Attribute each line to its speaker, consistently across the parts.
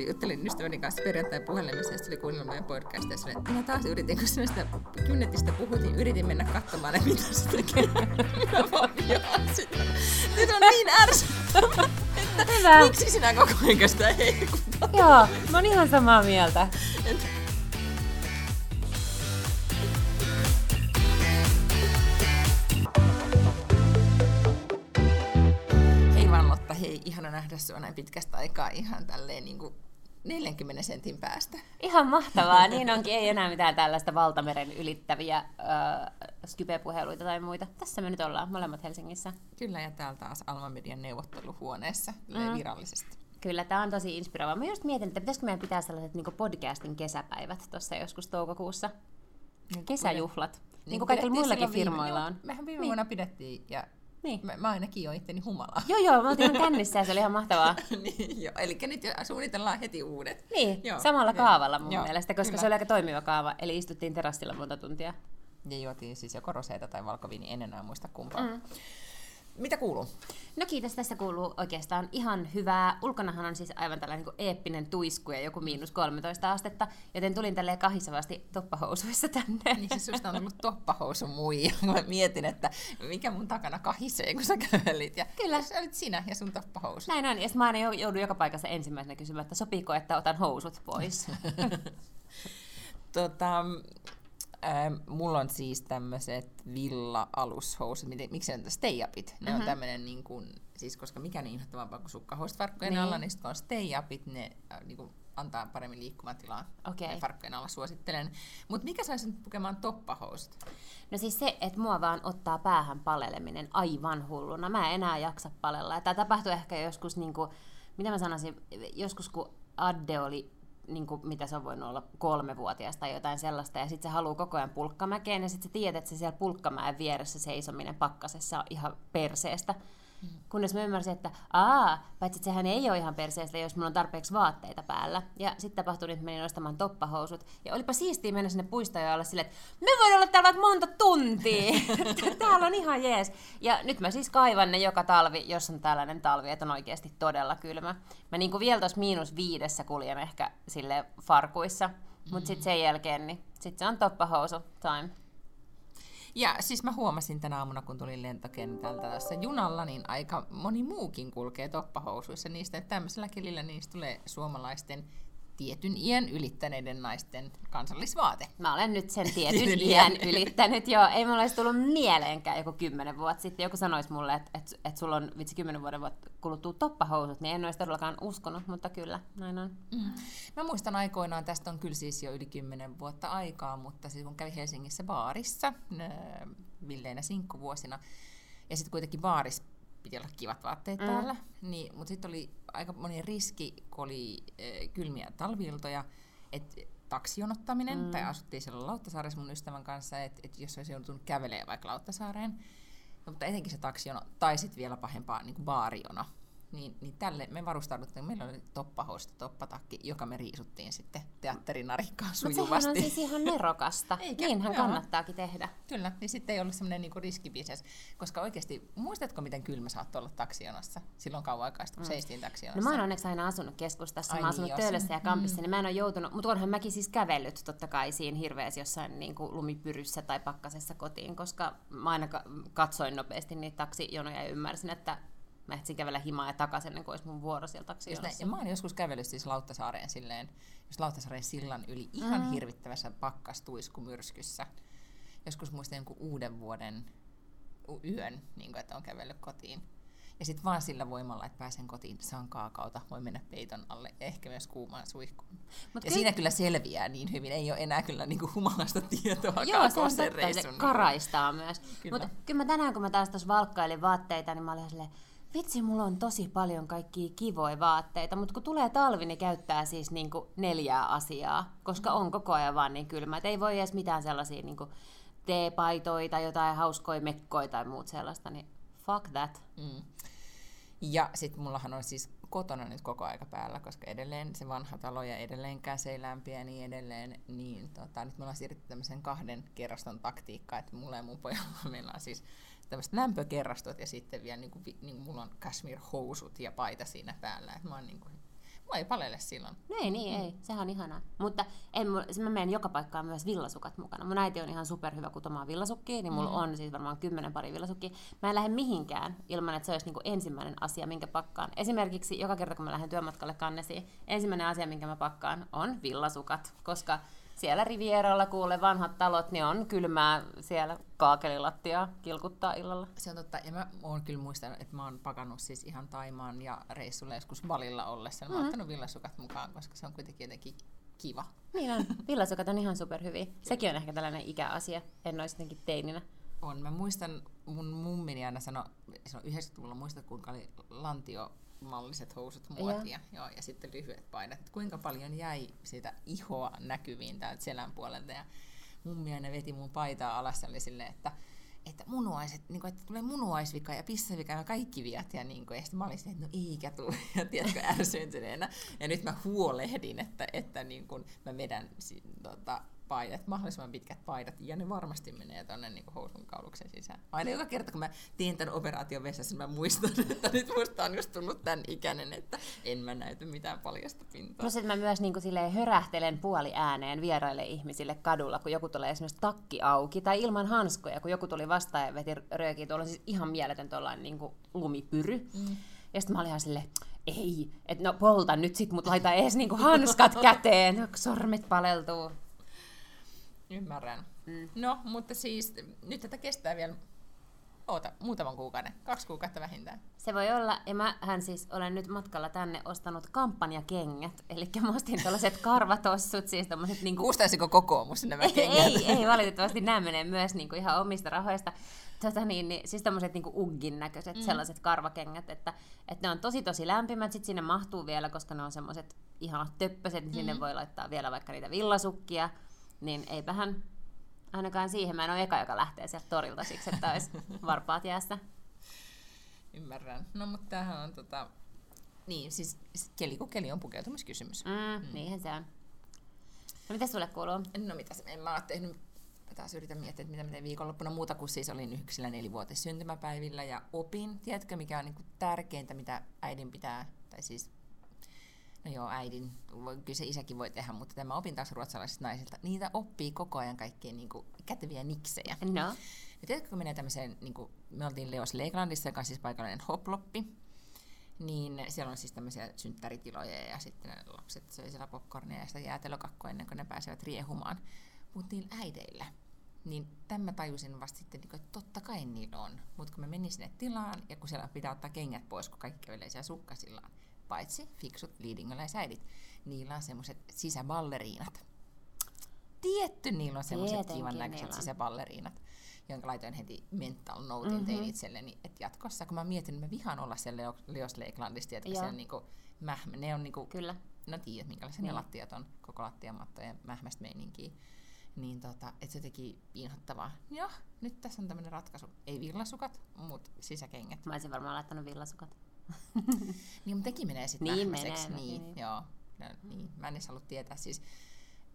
Speaker 1: juttelin ystäväni kanssa perjantai puhelimessa, ja oli kuunnellut meidän podcastia, ja sanoi, että minä taas yritin, kun sitä kynnetistä puhuttiin, yritin mennä katsomaan, että mitä se tekee. Minä vaan sitä. Nyt on niin ärsyttävää, että
Speaker 2: Hyvä.
Speaker 1: miksi sinä koko ajan sitä heikutat?
Speaker 2: Joo, mä oon ihan samaa mieltä.
Speaker 1: Hei, ihana nähdä sinua näin pitkästä aikaa ihan tälleen niin kuin 40 sentin päästä.
Speaker 2: Ihan mahtavaa, niin onkin. Ei enää mitään tällaista valtameren ylittäviä äh, Skype-puheluita tai muita. Tässä me nyt ollaan, molemmat Helsingissä.
Speaker 1: Kyllä, ja täällä taas Alma Median neuvotteluhuoneessa mm. virallisesti.
Speaker 2: Kyllä, tämä on tosi inspiroivaa. Mä just mietin, että pitäisikö meidän pitää sellaiset niin podcastin kesäpäivät tuossa joskus toukokuussa. Kesäjuhlat. Niin, kuin kaikilla muillakin firmoilla on.
Speaker 1: Mehän viime
Speaker 2: Niin.
Speaker 1: vuonna pidettiin, ja
Speaker 2: Niin.
Speaker 1: mä, mä ainakin jo itteni humalaa.
Speaker 2: Joo, joo, mä oltiin kännissä ja se oli ihan mahtavaa.
Speaker 1: niin, joo, eli nyt jo suunnitellaan heti uudet.
Speaker 2: Niin,
Speaker 1: Joo,
Speaker 2: samalla
Speaker 1: joo,
Speaker 2: kaavalla mun
Speaker 1: joo,
Speaker 2: mielestä, koska
Speaker 1: kyllä.
Speaker 2: se oli aika toimiva kaava. Eli istuttiin terassilla monta tuntia.
Speaker 1: Ja juotiin siis joko roseita tai valkoviini, en enää muista kumpaa. Mm. Mitä kuuluu?
Speaker 2: No kiitos, tässä kuuluu oikeastaan ihan hyvää. Ulkonahan on siis aivan tällainen niin eeppinen tuisku ja joku miinus 13 astetta, joten tulin tälleen kahisavasti toppahousuissa tänne.
Speaker 1: Niin siis susta on ollut toppahousu muija. Mä mietin, että mikä mun takana kahisee, kun sä kävelit. Ja
Speaker 2: Kyllä.
Speaker 1: Se olit sinä ja sun toppahousu.
Speaker 2: Näin on, ja mä aina jou- joudun joka paikassa ensimmäisenä kysymään, että sopiiko, että otan housut pois.
Speaker 1: Tota, äh, mulla on siis tämmöiset villa-alushousut, miten, miksi ne on stay-upit? Ne mm-hmm. on tämmönen niin kuin, siis koska mikä niin inhottavampaa kuin sukkahousut farkkujen
Speaker 2: Niin.
Speaker 1: alla, niin kun on stay-upit, ne äh, niin kuin, antaa paremmin liikkumatilaa
Speaker 2: Okei.
Speaker 1: okay. farkkujen alla, suosittelen. Mutta mikä saisi nyt pukemaan toppahousut?
Speaker 2: No siis se, että mua vaan ottaa päähän paleleminen aivan hulluna. Mä en enää jaksa palella. Tämä tapahtui ehkä joskus, niin kuin, mitä mä sanoisin, joskus kun Adde oli, niin kuin, mitä se on voinut olla, kolmevuotias tai jotain sellaista, ja sitten se haluaa koko ajan pulkkamäkeen, ja sitten sä tiedät, että se siellä pulkkamäen vieressä seisominen pakkasessa on ihan perseestä. Mm. Kunnes mä ymmärsin, että aa, paitsi että sehän ei ole ihan perseestä, jos mulla on tarpeeksi vaatteita päällä. Ja sitten tapahtui, niin, että menin ostamaan toppahousut. Ja olipa siistiä mennä sinne puistoon ja olla silleen, että me voin olla täällä monta tuntia. täällä on ihan jees. Ja nyt mä siis kaivan ne joka talvi, jos on tällainen talvi, että on oikeasti todella kylmä. Mä niin kuin vielä tuossa miinus viidessä kuljen ehkä sille farkuissa. Mutta sitten sen jälkeen, niin sitten se on toppahousu time.
Speaker 1: Ja siis mä huomasin tänä aamuna, kun tulin lentokentältä tässä junalla, niin aika moni muukin kulkee toppahousuissa niistä, että tämmöisellä kelillä niistä tulee suomalaisten tietyn iän ylittäneiden naisten kansallisvaate.
Speaker 2: Mä olen nyt sen tietyn iän ylittänyt, joo. Ei mulla olisi tullut mieleenkään joku kymmenen vuotta sitten. Joku sanoisi mulle, että et, et sulla on vitsi kymmenen vuoden vuotta kuluttua toppahousut, niin en olisi todellakaan uskonut, mutta kyllä, näin on.
Speaker 1: Mm. Mä muistan aikoinaan, tästä on kyllä siis jo yli kymmenen vuotta aikaa, mutta siis kun kävi Helsingissä baarissa nö, villeinä sinkkuvuosina, ja sitten kuitenkin baarissa piti olla kivat vaatteet mm. päällä, niin, mutta sitten oli aika moni riski, kun oli äh, kylmiä talviiltoja, että taksijonottaminen, mm. tai asuttiin siellä Lauttasaaressa mun ystävän kanssa, että et jos olisi joutunut kävelemään vaikka Lauttasaareen, no, mutta etenkin se taksijono, tai sitten vielä pahempaa niin kuin baarijono, niin, niin tälle me varustauduttiin, meillä oli toppahousta, toppatakki, joka me riisuttiin sitten teatterin
Speaker 2: Mutta sehän
Speaker 1: sujuvasti.
Speaker 2: on siis ihan nerokasta.
Speaker 1: Eikä?
Speaker 2: Niinhän
Speaker 1: Joo.
Speaker 2: kannattaakin tehdä.
Speaker 1: Kyllä, niin sitten ei ollut semmoinen niinku riskibisnes, koska oikeasti, muistatko miten kylmä saattoi olla taksijonossa silloin kauan aikaa, kun seistiin
Speaker 2: No
Speaker 1: taksijonossa?
Speaker 2: mä oon onneksi aina asunut keskustassa,
Speaker 1: Ai
Speaker 2: mä oon
Speaker 1: niin,
Speaker 2: asunut
Speaker 1: joo,
Speaker 2: Töölössä ja Kampissa, niin mä en ole joutunut, mutta onhan mäkin siis kävellyt totta kai siinä hirveässä jossain niin kuin lumipyryssä tai pakkasessa kotiin, koska mä aina ka- katsoin nopeasti niitä taksijonoja ja ymmärsin, että mä ehtsin kävellä himaa ja takaisin ennen kuin olisi mun vuoro
Speaker 1: näin.
Speaker 2: taksijonossa.
Speaker 1: Ja mä oon joskus kävellyt siis Lauttasaareen silleen, just Lauttasaareen sillan yli ihan mm. hirvittävässä pakkastuiskumyrskyssä. Joskus muistan jonkun uuden vuoden yön, niin kuin, että on kävellyt kotiin. Ja sitten vaan sillä voimalla, että pääsen kotiin, saan kaakaota, voi mennä peiton alle, ehkä myös kuumaan suihkuun.
Speaker 2: Mut
Speaker 1: ja
Speaker 2: ky-
Speaker 1: siinä kyllä selviää niin hyvin, ei ole enää kyllä niinku humalasta tietoa
Speaker 2: Joo, se on totta, se karaistaa myös. Mutta kyllä mä tänään, kun mä taas tuossa valkkailin vaatteita, niin mä olin silleen, vitsi, mulla on tosi paljon kaikkia kivoja vaatteita, mutta kun tulee talvi, niin käyttää siis niinku neljää asiaa, koska on koko ajan vaan niin kylmä. Et ei voi edes mitään sellaisia niinku teepaitoja tai jotain hauskoja mekkoja tai muut sellaista, niin fuck that.
Speaker 1: Mm. Ja sitten mullahan on siis kotona nyt koko aika päällä, koska edelleen se vanha talo ja edelleen käsi ei lämpiä ja niin edelleen, niin tota, nyt me ollaan siirrytty tämmöisen kahden kerroston taktiikkaan, että mulla ja mun pojalla meillä on siis tämmöiset lämpökerrastot ja sitten vielä niin kuin, niin kuin mulla on cashmere housut ja paita siinä päällä, että mä oon niin kuin, Mulla ei palele silloin.
Speaker 2: No ei niin, ei. Sehän on ihanaa. Mutta en, mulla- mä menen joka paikkaan myös villasukat mukana. Mun äiti on ihan superhyvä kutomaan villasukkia, niin mulla mm. on siis varmaan kymmenen pari villasukkia. Mä en lähde mihinkään ilman, että se olisi niinku ensimmäinen asia, minkä pakkaan. Esimerkiksi joka kerta, kun mä lähden työmatkalle kannesiin, ensimmäinen asia, minkä mä pakkaan, on villasukat. Koska siellä Rivieralla kuule vanhat talot, niin on kylmää siellä kaakelilattia kilkuttaa illalla.
Speaker 1: Se on totta, ja mä oon kyllä muistanut, että mä oon pakannut siis ihan Taimaan ja reissulle joskus Balilla ollessa. Mä oon
Speaker 2: Mm.
Speaker 1: ottanut villasukat mukaan, koska se on kuitenkin jotenkin kiva.
Speaker 2: Niin on. Villasukat on ihan superhyviä. Sekin on ehkä tällainen ikäasia. En olisi jotenkin teininä.
Speaker 1: On. Mä muistan, mun mummini aina sanoi, se on 90-luvulla, muistat kuinka oli lantiomalliset housut muotia. Joo. ja sitten lyhyet paidat. Et Kuinka paljon jäi sitä ihoa näkyviin täältä selän puolelta. Ja mummi aina veti mun paitaa alas ja oli silleen, että että munuaiset, niin kuin, että tulee munuaisvika ja pissavika ja kaikki viat. Ja, niin kuin, ja sitten mä olin silleen, että no eikä tule, ja tiedätkö, ärsyyntyneenä. Ja nyt mä huolehdin, että, että niin kuin, mä vedän tota, paidat, mahdollisimman pitkät paidat, ja ne varmasti menee tuonne niin housun kauluksen sisään. Aina joka kerta, kun mä teen tämän operaation vessassa, niin mä muistan, että nyt musta on just tullut tämän ikäinen, että en mä näytä mitään paljasta pintaa.
Speaker 2: Plus, että mä myös niin kuin silleen hörähtelen puoli ääneen vieraille ihmisille kadulla, kun joku tulee esimerkiksi takki auki tai ilman hanskoja, kun joku tuli vastaan ja veti röökiä. Tuolla on siis ihan mieletön tuollainen niin kuin lumipyry. Mm. Ja sitten mä olin ihan silleen, ei, että no polta nyt sit, mut laita edes niin kuin hanskat käteen, sormet paleltuu.
Speaker 1: Ymmärrän. Mm. No, mutta siis nyt tätä kestää vielä oota, muutaman kuukauden, kaksi kuukautta vähintään.
Speaker 2: Se voi olla, ja mähän siis olen nyt matkalla tänne ostanut kampanjakengät, eli mä ostin tällaiset karvatossut, siis tommoset niinku...
Speaker 1: Kuustaisiko kokoomus nämä
Speaker 2: ei,
Speaker 1: kengät?
Speaker 2: ei, ei, valitettavasti nämä menee myös niinku ihan omista rahoista. Tota niin, niin, siis tämmöiset niinku uggin näköiset mm. sellaiset karvakengät, että, että ne on tosi tosi lämpimät, sit sinne mahtuu vielä, koska ne on semmoiset ihanat töppöset, niin sinne
Speaker 1: Mm.
Speaker 2: voi laittaa vielä vaikka niitä villasukkia, niin eipähän ainakaan siihen, mä en ole eka, joka lähtee sieltä torilta siksi, että olisi varpaat jäässä.
Speaker 1: Ymmärrän. No, mutta tämähän on tota... Niin, siis keli kun keli on pukeutumiskysymys.
Speaker 2: Mm, mm. Niinhän se on. No mitä sulle kuuluu?
Speaker 1: No mitäs, en mä ole tehnyt, mä taas yritän miettiä, että mitä mä tein viikonloppuna muuta kuin siis olin yksillä nelivuotis syntymäpäivillä ja opin. Tiedätkö, mikä on niin tärkeintä, mitä äidin pitää, tai siis, no joo, äidin, kyllä se isäkin voi tehdä, mutta tämä opin taas ruotsalaisilta naisilta. Niitä oppii koko ajan kaikkia niin käteviä niksejä.
Speaker 2: No,
Speaker 1: Ja tiedätkö, kun menee tämmöiseen, niin kuin, me oltiin Leos Leiklandissa, joka on siis paikallinen hoploppi, niin siellä on siis tämmöisiä synttäritiloja ja sitten ne lapset söi siellä popcornia ja sitä jäätelökakkua ennen kuin ne pääsevät riehumaan. Mutta niillä äideillä, niin tämä tajusin vasta sitten, niin kuin, että totta kai niillä on. Mutta kun mä menin sinne tilaan ja kun siellä pitää ottaa kengät pois, kun kaikki yleisiä sukkasillaan, paitsi fiksut liidingöläisäidit, niillä on semmoiset sisäballeriinat. Tietty, niillä on semmoiset kivan näköiset
Speaker 2: on.
Speaker 1: sisäballeriinat, jonka laitoin heti mental notein
Speaker 2: Mhm.
Speaker 1: tein itselleni, että jatkossa, kun mä mietin, että mä vihaan olla siellä Leo- Leos Lakelandissa, tiedätkö,
Speaker 2: Joo.
Speaker 1: siellä niinku, mähmä, ne on niinku,
Speaker 2: kyllä.
Speaker 1: no tiedät, minkälaisia
Speaker 2: Niin.
Speaker 1: ne lattiat on, koko lattiamatto ja mähmästä meininkiä. Niin tota, että se teki inhottavaa. Joo, nyt tässä on tämmöinen ratkaisu. Ei villasukat, mutta sisäkengät.
Speaker 2: Mä olisin varmaan laittanut villasukat.
Speaker 1: Niin, mutta tekin menee sitten
Speaker 2: Niin menee, no
Speaker 1: niin,
Speaker 2: niin.
Speaker 1: joo. No, niin. Mä en edes halua tietää. Siis,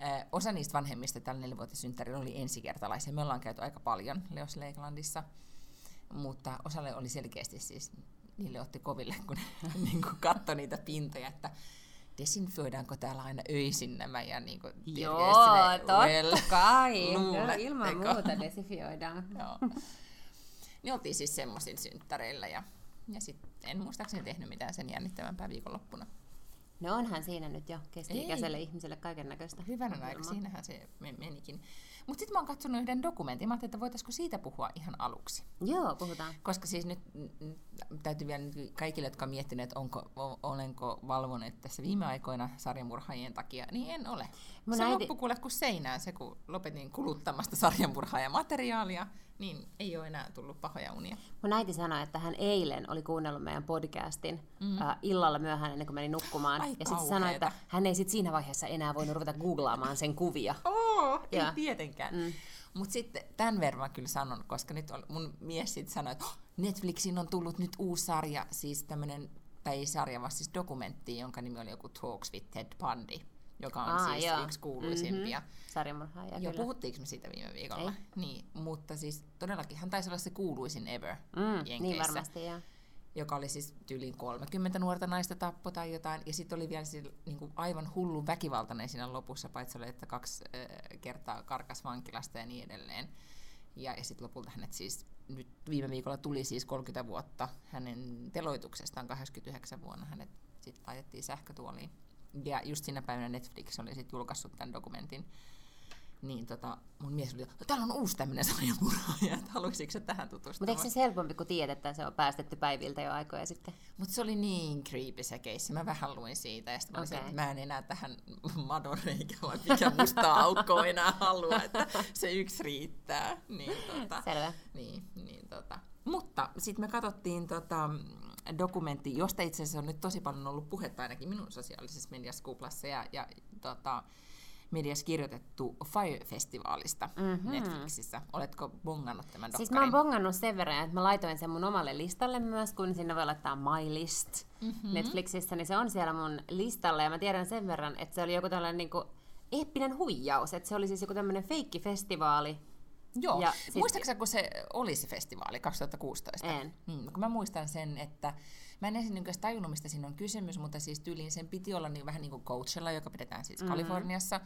Speaker 1: äh, osa niistä vanhemmista tällä nelivuotissynttärillä oli ensikertalaisia. Me ollaan käyty aika paljon Leos Lakelandissa, mutta osalle oli selkeästi siis, niille otti koville, kun niin kuin katsoi niitä pintoja, että desinfioidaanko täällä aina öisin nämä ja niin kuin,
Speaker 2: Joo, totta
Speaker 1: well,
Speaker 2: kai. No, ilman muuta desifioidaan.
Speaker 1: Joo. Niin oltiin siis semmoisin synttäreillä ja, ja sitten en muistaakseni tehnyt mitään sen jännittävämpää viikonloppuna.
Speaker 2: No onhan siinä nyt jo keski-ikäiselle ihmiselle kaiken näköistä.
Speaker 1: Hyvänä aika, siinähän se me- menikin. Mutta sitten mä oon katsonut yhden dokumentin, mä ajattelin, että voitaisiko siitä puhua ihan aluksi.
Speaker 2: Joo, puhutaan.
Speaker 1: Koska siis nyt täytyy vielä nyt kaikille, jotka on miettineet, että onko, olenko valvonut tässä viime aikoina sarjamurhaajien takia, niin en ole.
Speaker 2: Mun
Speaker 1: se
Speaker 2: äiti-
Speaker 1: loppu kuule kuin seinään se, kun lopetin kuluttamasta sarjamurhaajamateriaalia, niin ei ole enää tullut pahoja unia.
Speaker 2: Mun äiti sanoi, että hän eilen oli kuunnellut meidän podcastin mm. äh, illalla myöhään ennen kuin meni nukkumaan.
Speaker 1: Ai
Speaker 2: ja sitten sanoi, että hän ei sit siinä vaiheessa enää voinut ruveta googlaamaan sen kuvia.
Speaker 1: Oo, ei
Speaker 2: Joo.
Speaker 1: Tietenkään.
Speaker 2: Mm.
Speaker 1: Mutta sitten tämän verran mä kyllä sanon, koska nyt on, mun mies sitten sanoi, että "Oh, Netflixiin on tullut nyt uusi sarja, siis tämmöinen, tai ei sarja, vaan siis dokumentti, jonka nimi oli joku Talks with Ted Bundy, joka on
Speaker 2: Aa,
Speaker 1: siis
Speaker 2: joo.
Speaker 1: yksi kuuluisimpia.
Speaker 2: Mm-hmm. Sarjamurhaaja,
Speaker 1: Joo,
Speaker 2: kyllä.
Speaker 1: puhuttiinko me siitä viime viikolla?
Speaker 2: Ei.
Speaker 1: Niin, mutta siis todellakin hän taisi olla se kuuluisin ever
Speaker 2: Mm,
Speaker 1: Jenkeissä.
Speaker 2: niin varmasti, joo.
Speaker 1: Joka oli siis tyyliin 30 nuorta naista tappo tai jotain, ja sitten oli vielä siis, niin kuin aivan hullu väkivaltainen siinä lopussa, paitsi oli, että kaksi äh, kertaa karkas vankilasta ja niin edelleen. Ja, ja sitten lopulta hänet siis, nyt viime viikolla tuli siis 30 vuotta hänen teloituksestaan, 89 vuonna hänet sitten laitettiin sähkötuoliin. Ja just siinä päivänä Netflix oli sitten julkaissut tämän dokumentin, niin tota, mun mies oli, että täällä on uusi tämmöinen sarjamurhaaja, että haluaisitko tähän tutustua?
Speaker 2: Mutta eikö se helpompi, kun tiedät, että se on päästetty päiviltä jo aikoja sitten?
Speaker 1: Mutta se oli niin creepy se keissi. Mä vähän luin siitä ja sitten okay. että mä en enää tähän madoreikä vai mikä musta aukko enää halua, että se yksi riittää. Niin, tota,
Speaker 2: Selvä.
Speaker 1: Niin, niin, tota. Mutta sitten me katsottiin tota, dokumentti, josta itse asiassa on nyt tosi paljon ollut puhetta ainakin minun sosiaalisessa mediassa kuplassa ja, ja tota, mediassa kirjoitettu Fire-festivaalista mm-hmm. Netflixissä. Oletko bongannut tämän dokkarin?
Speaker 2: Siis mä oon bongannut sen verran, että mä laitoin sen mun omalle listalle myös, kun sinne voi laittaa My List mm-hmm. Netflixissä, niin se on siellä mun listalla. Ja mä tiedän sen verran, että se oli joku tällainen niin kuin eeppinen huijaus. Että se oli siis joku tämmöinen feikkifestivaali,
Speaker 1: Joo. Ja Muistaaksä, kun se oli se festivaali 2016?
Speaker 2: En.
Speaker 1: Hmm, kun mä muistan sen, että mä en ensin niin tajunnut, mistä siinä on kysymys, mutta siis tyyliin sen piti olla niin vähän niin kuin Coachella, joka pidetään siis mm-hmm. Kaliforniassa,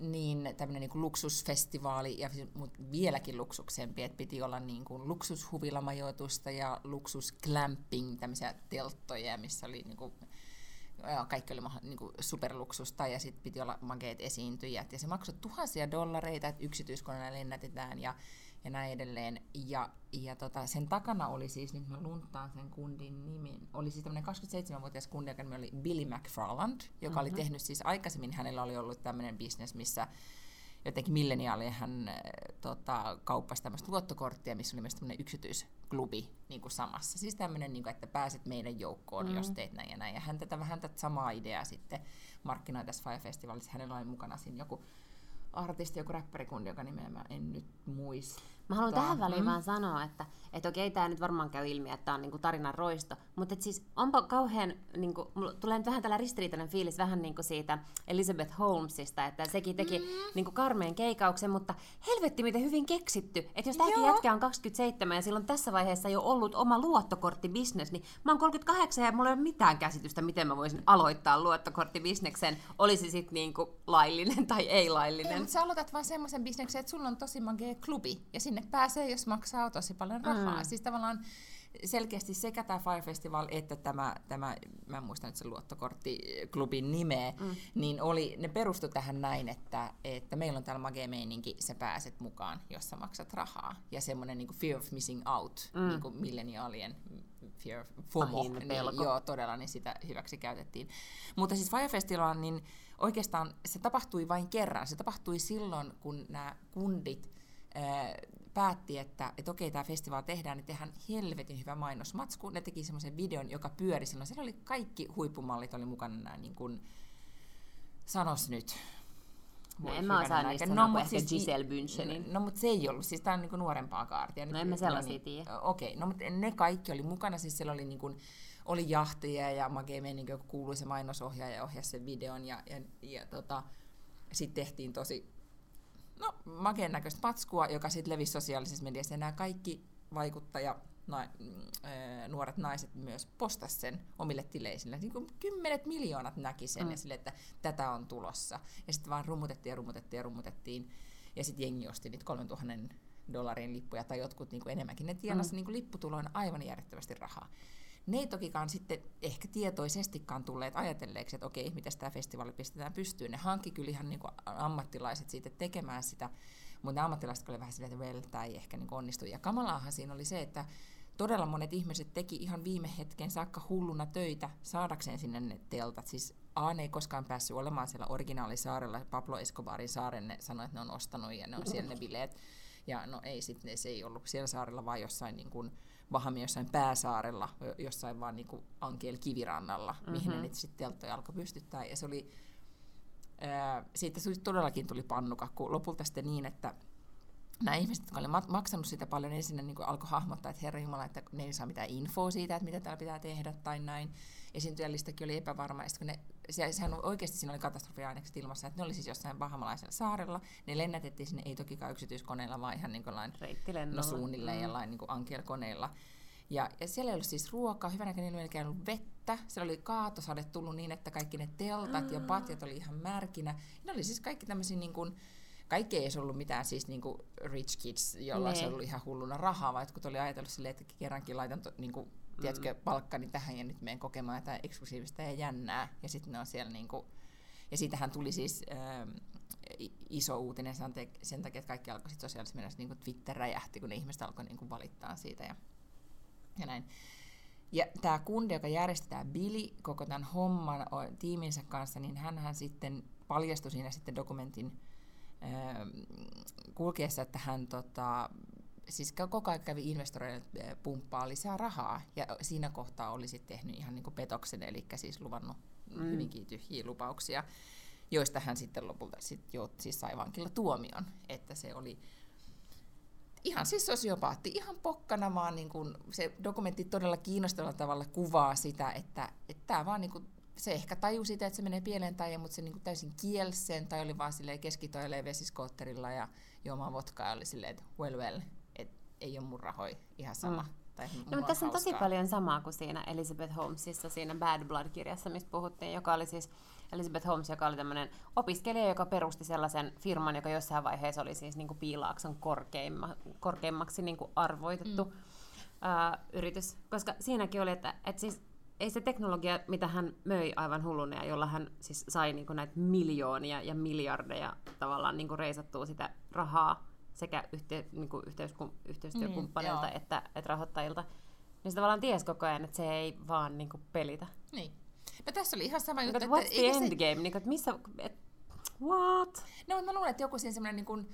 Speaker 1: niin tämmöinen niin kuin luksusfestivaali ja mut vieläkin luksuksempi, että piti olla niin kuin luksushuvilamajoitusta ja luksusclamping, tämmöisiä telttoja, missä oli niin kuin kaikki oli niin kuin superluksusta ja sitten piti olla mageet esiintyjät. Ja se maksoi tuhansia dollareita, että yksityiskoneella lennätetään ja, ja näin edelleen. Ja, ja tota, sen takana oli siis, nyt mä luntaan sen kundin nimin, oli siis tämmöinen 27-vuotias kundi, joka nimi oli Billy McFarland, joka mm-hmm. oli tehnyt siis aikaisemmin, hänellä oli ollut tämmöinen bisnes, missä jotenkin milleniaali hän äh, tota, kauppasi tämmöistä luottokorttia, missä oli myös tämmöinen yksityisklubi niin kuin samassa. Siis tämmöinen, niin kuin, että pääset meidän joukkoon, mm. jos teet näin ja näin. Ja hän tätä vähän tätä samaa ideaa sitten markkinoi tässä Fire Festivalissa. Hänellä oli mukana siinä joku artisti, joku räppärikundi, joka nimeä mä en nyt muista.
Speaker 2: Mä haluan tähän väliin mm. vaan sanoa, että et okei, tämä nyt varmaan käy ilmi, että tämä on niinku tarinan roisto, mutta siis onpa kauhean, niinku, mulla tulee nyt vähän tällä ristiriitainen fiilis vähän niinku siitä Elizabeth Holmesista, että sekin teki mm. niinku karmeen keikauksen, mutta helvetti miten hyvin keksitty, että jos tämäkin jätkä on 27 ja silloin tässä vaiheessa jo ollut oma luottokorttibisnes, niin mä oon 38 ja mulla ei ole mitään käsitystä, miten mä voisin aloittaa luottokorttibisneksen, olisi sitten niinku laillinen tai ei laillinen. Ei,
Speaker 1: mutta sä aloitat vaan semmoisen bisneksen, että sulla on tosi magee klubi ja sinne pääsee, jos maksaa tosi paljon rahaa. Mm. Siis tavallaan selkeästi sekä tämä Fire Festival että tämä, tämä mä en muista nyt se luottokorttiklubin nimeä, mm. niin oli, ne perustu tähän näin, että, että meillä on täällä magee meininki, sä pääset mukaan, jos sä maksat rahaa. Ja semmoinen niin fear of missing out, mm. niin kuin milleniaalien fear of FOMO, niin, joo, todella, niin sitä hyväksi käytettiin. Mutta siis Fire Festival, niin oikeastaan se tapahtui vain kerran. Se tapahtui silloin, kun nämä kundit päätti, että, että okei, tämä festivaali tehdään, niin tehdään helvetin hyvä mainosmatsku. Ne teki semmoisen videon, joka pyöri silloin. Siellä oli kaikki huippumallit oli mukana nämä, niin kuin, sanos nyt.
Speaker 2: No en mä osaa niistä no, sanoa, siis, Giselle Bünchenin.
Speaker 1: No, mutta se ei ollut, siis tämä on niin kuin nuorempaa kaartia.
Speaker 2: No en mä sellaisia niin, tiedä.
Speaker 1: Okei, okay, no mutta ne kaikki oli mukana, siis siellä oli niin kuin, oli jahtia ja Magee niin joku kuuluisa mainosohjaaja ohjasi sen videon ja, ja, ja tota, sitten tehtiin tosi no, makeen näköistä patskua, joka sitten levisi sosiaalisessa mediassa. Ja nämä kaikki vaikuttaja, na, äh, nuoret naiset myös postas sen omille tileisille. Niin kuin kymmenet miljoonat näki sen mm. ja sille, että tätä on tulossa. Ja sitten vaan rummutettiin ja rummutettiin ja rummutettiin. Ja sitten jengi osti niitä 3000 dollarin lippuja tai jotkut niin kuin enemmänkin. Ne tienasi mm. niin kuin lipputuloina aivan järjettömästi rahaa ne ei tokikaan sitten ehkä tietoisestikaan tulleet ajatelleeksi, että okei, miten tämä festivaali pistetään pystyyn. Ne hankki kyllä ihan niin ammattilaiset siitä tekemään sitä, mutta ne ammattilaiset olivat vähän silleen, että well, tämä ei ehkä niin onnistu. Ja kamalaahan siinä oli se, että todella monet ihmiset teki ihan viime hetken saakka hulluna töitä saadakseen sinne ne teltat. Siis A, ne ei koskaan päässyt olemaan siellä originaalisaarella, Pablo Escobarin saaren ne sanoi, että ne on ostanut ja ne on siellä ne bileet. Ja no ei sitten, se ei ollut siellä saarella, vaan jossain niin kuin, Bahami jossain pääsaarella, jossain vaan niin kuin Ankiel kivirannalla, mm-hmm. mihin ne mhm. niitä sitten telttoja alkoi pystyttää. Ja se oli, ää, siitä todellakin tuli pannuka, kun lopulta sitten niin, että nämä ihmiset, jotka olivat maksanut sitä paljon, ensin niin alkoi hahmottaa, että Herra Jumala, että ne ei saa mitään infoa siitä, että mitä täällä pitää tehdä tai näin. Esiintyjälistäkin oli epävarma. Ja kun ne, se, sehän oikeasti siinä oli katastrofiainekset ilmassa, että ne oli siis jossain bahamalaisella saarella. Ne lennätettiin sinne, ei tokikaan yksityiskoneilla, vaan ihan niin kuin lain, no suunnilleen mm. ja lain niin ankielkoneilla. Ja, ja siellä ei ollut siis ruokaa, hyvänäkin ei melkein ollut vettä. Siellä oli kaatosade tullut niin, että kaikki ne teltat ja patjat oli ihan märkinä. Ne oli siis kaikki tämmöisiä niin kuin, kaikki ei ollut mitään siis niin kuin rich kids, jolla se oli ihan hulluna rahaa, vaan jotkut oli ajatellut silleen, että kerrankin laitan to, niin kuin, tiedätkö, palkkani tähän ja nyt menen kokemaan jotain eksklusiivista ja jännää. Ja sitten ne on siellä niin kuin, ja siitähän tuli siis ähm, iso uutinen sen, takia, että kaikki alkoi sit sosiaalisessa mediassa, niin kuin Twitter räjähti, kun ne ihmiset alkoi niin kuin valittaa siitä ja, ja näin. Ja tämä kunde, joka järjesti tämä Billy koko tämän homman tiiminsä kanssa, niin hän sitten paljastui siinä sitten dokumentin ähm, kulkeessa, että hän tota, siis koko ajan kävi investoreille äh, pumppaa lisää rahaa, ja siinä kohtaa oli sitten tehnyt ihan niin kuin petoksen, eli siis luvannut mm. hyvinkin tyhjiä lupauksia, joista hän sitten lopulta sit jo, siis sai vankilla tuomion, että se oli ihan siis sosiopaatti, ihan pokkana vaan niin kuin, se dokumentti todella kiinnostavalla tavalla kuvaa sitä, että tämä vaan niin kuin, se ehkä tajui sitä, että se menee pieleen tai ei, mutta se niin kuin täysin kielsi sen, tai oli vaan silleen keskitoilee vesiskootterilla ja juomaan vodkaa ja oli silleen, että well well, ei ole mun rahoi, ihan sama. Mm. Tai
Speaker 2: No, mutta tässä on tosi
Speaker 1: hauskaa.
Speaker 2: paljon samaa kuin siinä Elizabeth Holmesissa, siinä Bad Blood-kirjassa, mistä puhuttiin, joka oli siis Elizabeth Holmes, joka oli tämmöinen opiskelija, joka perusti sellaisen firman, joka jossain vaiheessa oli siis niin kuin Piilaakson korkeimma, korkeimmaksi niin kuin arvoitettu mm. ää, yritys. Koska siinäkin oli, että, että siis ei se teknologia, mitä hän möi aivan hulluna ja jolla hän siis sai niin kuin näitä miljoonia ja miljardeja tavallaan niin kuin reisattua sitä rahaa sekä yhte, niin kuin yhteyskum, yhteistyökumppaneilta
Speaker 1: joo.
Speaker 2: että, että rahoittajilta, niin se tavallaan ties koko ajan, että se ei vaan niin kuin pelitä.
Speaker 1: Niin. No tässä oli ihan sama
Speaker 2: Niin,
Speaker 1: juttu,
Speaker 2: että what's the
Speaker 1: eikä se-
Speaker 2: endgame? Niin, että missä, et, what?
Speaker 1: No, mä luulen, että joku siinä semmoinen, niin kuin,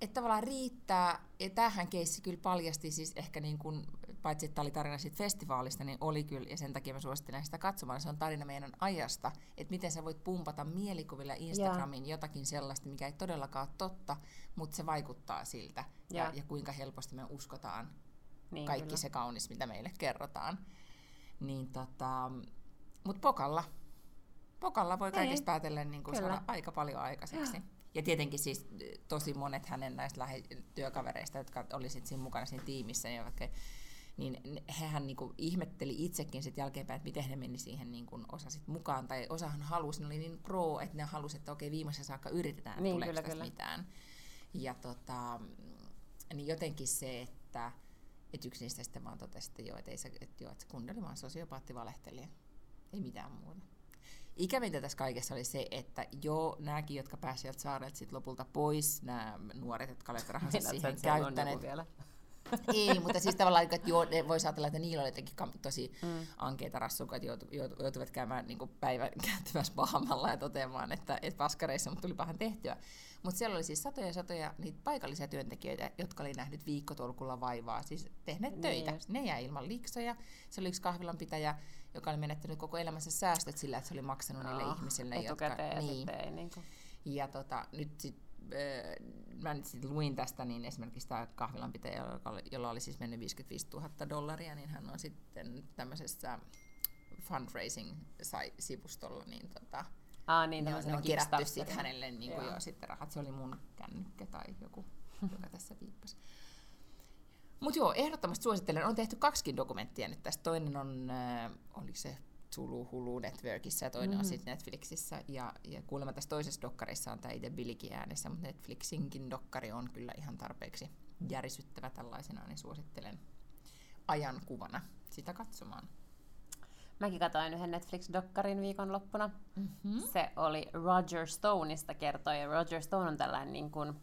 Speaker 1: että tavallaan riittää, ja tämähän keissi kyllä paljasti siis ehkä niin kuin, paitsi että tämä oli tarina siitä festivaalista, niin oli kyllä, ja sen takia mä suosittelen sitä katsomaan, se on tarina meidän ajasta, että miten sä voit pumpata mielikuvilla Instagramiin jotakin sellaista, mikä ei todellakaan ole totta, mutta se vaikuttaa siltä, ja,
Speaker 2: Joo.
Speaker 1: ja kuinka helposti me uskotaan
Speaker 2: Niin,
Speaker 1: kaikki
Speaker 2: kyllä.
Speaker 1: se kaunis, mitä meille kerrotaan. Niin tota, mutta pokalla. Pokalla voi
Speaker 2: Niin,
Speaker 1: kaikesta päätellen niin kuin saada aika paljon aikaiseksi. Ja tietenkin siis eh, tosi monet hänen näistä lähi- työkavereista, jotka oli sit siinä mukana siinä tiimissä, niin, vaikka, niin hehän niin kuin ihmetteli itsekin sit jälkeenpäin, että miten ne meni siihen niin kuin osa sit mukaan. Tai osahan halusi, ne oli niin pro, että ne halusi, että okei viimeisen saakka yritetään,
Speaker 2: Niin,
Speaker 1: tuleeko
Speaker 2: kyllä,
Speaker 1: tästä
Speaker 2: kyllä.
Speaker 1: mitään. Ja tota, niin jotenkin se, että että yksi niistä sitten vaan totesi, että joo, että, ei se, että, joo, että kundi oli vaan sosiopaatti valehtelija. Ei mitään muuta. Ikävintä tässä kaikessa oli se, että jo nämäkin, jotka pääsivät sieltä saarelta sit lopulta pois, nämä nuoret, jotka olivat rahansa siihen käyttäneet.
Speaker 2: vielä?
Speaker 1: Ei, mutta siis tavallaan, että joo, ne voisi ajatella, että niillä oli jotenkin tosi
Speaker 2: Mm.
Speaker 1: ankeita rassuka, että joutu, joutu, joutuivat käymään niin kuin päivän kääntymässä pahamalla ja toteamaan, että et paskareissa, mutta tuli pahan tehtyä. Mutta siellä oli siis satoja ja satoja niitä paikallisia työntekijöitä, jotka oli nähnyt viikkotolkulla vaivaa, siis tehneet
Speaker 2: Niin
Speaker 1: töitä.
Speaker 2: just.
Speaker 1: Ne jäi ilman liksoja. Se oli yksi kahvilanpitäjä, joka oli menettänyt koko elämänsä säästöt sillä, että se oli maksanut niille
Speaker 2: Ah,
Speaker 1: ihmisille, jotka... Niin,
Speaker 2: ei niin kuin.
Speaker 1: ja tota, nyt sit, mä nyt sit luin tästä, niin esimerkiksi tämä kahvilanpitäjä, oli, jolla oli siis mennyt 55 000 dollaria, niin hän on sitten tämmöisessä fundraising-sivustolla, niin tota,
Speaker 2: Ah, niin,
Speaker 1: ne, on, ne on kerätty sitten hänelle niin kuin
Speaker 2: Joo.
Speaker 1: jo sitten rahat. Se oli mun kännykkä tai joku, joka tässä viippasi. Mutta joo, ehdottomasti suosittelen. On tehty kaksikin dokumenttia nyt tästä. Toinen on, äh, oliko se Zulu Hulu Networkissa ja toinen mm-hmm. on
Speaker 2: Mhm.
Speaker 1: sitten Netflixissä. Ja, ja kuulemma tässä toisessa dokkarissa on tämä itse Billikin äänessä, mutta Netflixinkin dokkari on kyllä ihan tarpeeksi järisyttävä tällaisenaan, niin suosittelen ajankuvana sitä katsomaan.
Speaker 2: Mäkin katsoin yhden Netflix-dokkarin viikonloppuna.
Speaker 1: Mm-hmm.
Speaker 2: Se oli Roger Stoneista kertoi. Ja Roger Stone on tällainen niin kuin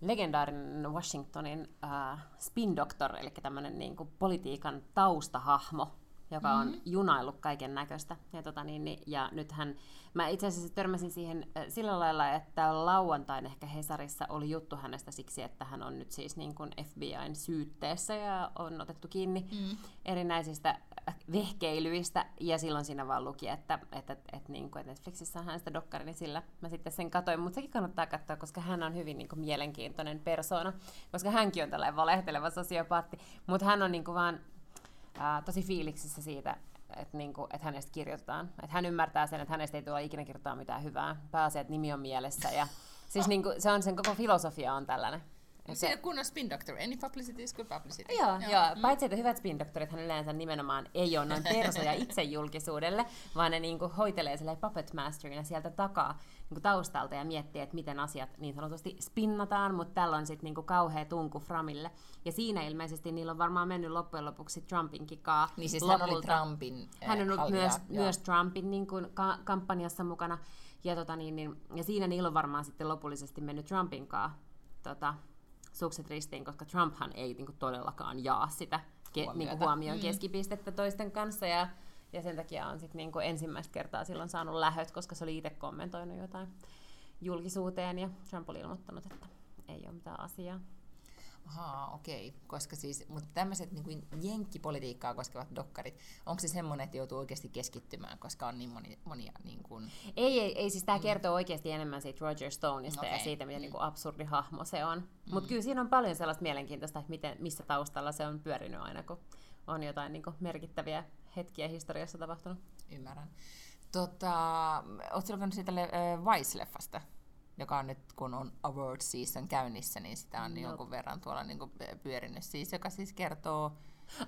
Speaker 2: legendaarinen Washingtonin äh, spin doctor, eli tämmöinen niin kuin politiikan taustahahmo, joka on
Speaker 1: Mhm.
Speaker 2: junaillut kaiken näköistä. Ja, tota niin, niin, ja nythän mä itse asiassa törmäsin siihen äh, sillä lailla, että lauantain ehkä Hesarissa oli juttu hänestä siksi, että hän on nyt siis niin kuin FBIn syytteessä ja on otettu kiinni
Speaker 1: Mm.
Speaker 2: erinäisistä äh, vehkeilyistä, ja silloin siinä vaan luki, että, että, että, että, niin kuin, että Netflixissä on hänestä dokkari, niin sillä mä sitten sen katoin, mutta sekin kannattaa katsoa, koska hän on hyvin niin kuin, mielenkiintoinen persona, koska hänkin on tällainen valehteleva sosiopaatti, mutta hän on niin kuin, vaan ää, tosi fiiliksissä siitä, että, niin kuin, että hänestä kirjoitetaan. Että hän ymmärtää sen, että hänestä ei tule ikinä kirjoittaa mitään hyvää. Pääsee, että nimi on mielessä. Ja, siis niin kuin, se on sen koko filosofia on tällainen.
Speaker 1: Se on kunnon spin doctor. Any publicity is good publicity.
Speaker 2: Joo, joo. joo. Mm. Paitsi, että hyvät spin-doktorithan yleensä nimenomaan ei ole noin persoja itse julkisuudelle, vaan ne niinku hoitelee puppet masterina sieltä takaa niinku taustalta ja miettii, että miten asiat niin sanotusti spinnataan, mutta tällä on sitten niinku kauhea tunku Framille. Ja siinä ilmeisesti niillä on varmaan mennyt loppujen lopuksi Trumpin kikaa.
Speaker 1: Niin siis hän oli Trumpin
Speaker 2: äh, Hän on ollut myös, myös Trumpin niin kuin, ka- kampanjassa mukana. Ja, tota, niin, niin, ja siinä niillä on varmaan sitten lopullisesti mennyt Trumpin kanssa tota, sukset ristiin, koska Trumphan ei niin kuin, todellakaan jaa sitä ke- niin kuin, huomion mm. keskipistettä toisten kanssa. Ja, ja sen takia on sitten niin kuin, ensimmäistä kertaa silloin saanut lähöt, koska se oli itse kommentoinut jotain julkisuuteen ja Trump oli ilmoittanut, että ei ole mitään asiaa.
Speaker 1: Ahaa, okei. Okay. Koska siis, mutta tämmöiset niin jenkkipolitiikkaa koskevat dokkarit, onko se semmoinen, että joutuu oikeasti keskittymään, koska on niin moni, monia niin kuin...
Speaker 2: Ei, ei, ei siis tämä mm. kertoo oikeasti enemmän siitä Roger Stoneista okay. ja siitä, miten mm. niin kuin absurdi hahmo se on. Mm. Mutta kyllä siinä on paljon sellaista mielenkiintoista, että miten, missä taustalla se on pyörinyt aina, kun on jotain niin kuin merkittäviä hetkiä historiassa tapahtunut.
Speaker 1: Ymmärrän. Tota, oletko lukenut siitä äh, Vice-leffasta? joka on nyt, kun on award season käynnissä, niin sitä on no. jonkun verran tuolla niin kuin pyörinyt. Siis, joka siis kertoo...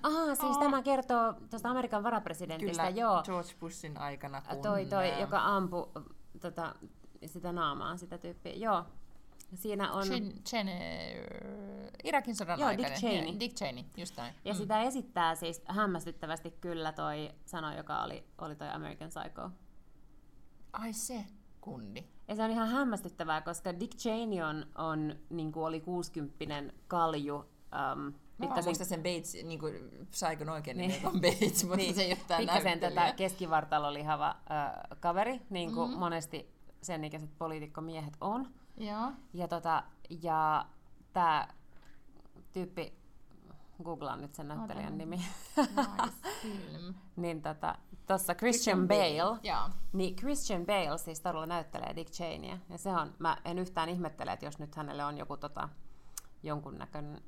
Speaker 2: Aha, siis oh. tämä kertoo tuosta Amerikan varapresidentistä,
Speaker 1: Kyllä,
Speaker 2: joo.
Speaker 1: George Bushin aikana.
Speaker 2: Kun... Toi, toi, joka ampui tota, sitä naamaa, sitä tyyppiä. Joo, Siinä on...
Speaker 1: Chen, Chen, uh, Irakin sodan
Speaker 2: Joo. Dick Cheney.
Speaker 1: Ja, Dick Cheney, just näin.
Speaker 2: Ja mm. sitä esittää siis hämmästyttävästi kyllä toi sano, joka oli, oli toi American Psycho.
Speaker 1: Ai se kundi.
Speaker 2: Ja se on ihan hämmästyttävää, koska Dick Cheney on, on niin kuin oli 60 kalju. Um,
Speaker 1: pikkasen... Mä sen Bates, niin kuin Psychon oikein niin. on Bates, mutta niin. se ei ole
Speaker 2: Pikkasen tätä keskivartalolihava äh, kaveri, niin kuin mm-hmm. monesti sen ikäiset poliitikkomiehet on.
Speaker 1: Ja,
Speaker 2: ja, tota, ja tämä tyyppi, googlaan nyt sen näyttelijän nimi.
Speaker 1: Nice
Speaker 2: niin tota, tuossa Christian, Christian Bale, Bale. niin Christian Bale siis todella näyttelee Dick Cheneya. Ja se on, mä en yhtään ihmettele, että jos nyt hänelle on joku tota, jonkunnäköinen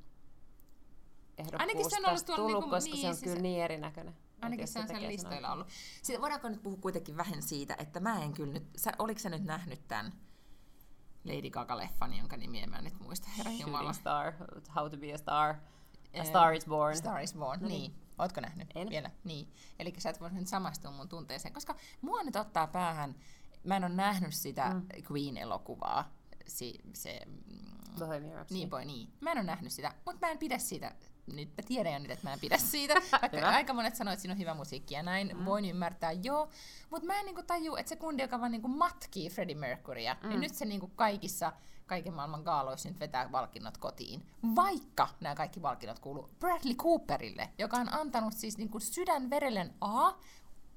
Speaker 2: ehdokkuus tästä tullut, niinku, koska niin, se on siis kyllä niin erinäköinen.
Speaker 1: Ainakin se on sen listoilla ollut. Sitten voidaanko nyt puhua kuitenkin vähän siitä, että mä en kyllä nyt, sä, oliko sä nyt nähnyt tämän Lady Gaga-leffan, jonka nimiä mä nyt muista, herra Jumala.
Speaker 2: Star, How to be a Star, A Star is Born.
Speaker 1: Star is Born, no niin. niin. Ootko nähnyt?
Speaker 2: En.
Speaker 1: Vielä? Niin. Eli sä et voinut samastua mun tunteeseen, koska mua nyt ottaa päähän, mä en ole nähnyt sitä mm. Queen-elokuvaa, si, se...
Speaker 2: Bohemian Rhapsody.
Speaker 1: Niin, voi, niin. Mä en ole nähnyt sitä, mutta mä en pidä siitä nyt mä tiedän jo nyt, että mä en pidä siitä. Vaikka aika monet sanoo, että siinä on hyvä musiikki ja näin, mm. voin ymmärtää, joo. Mutta mä en niinku taju, että se kundi, joka vaan niinku matkii Freddie Mercurya, niin mm. niin nyt se niinku kaikissa kaiken maailman gaaloissa nyt vetää valkinnot kotiin. Vaikka nämä kaikki valkinnot kuuluu Bradley Cooperille, joka on antanut siis niinku sydänverellen A,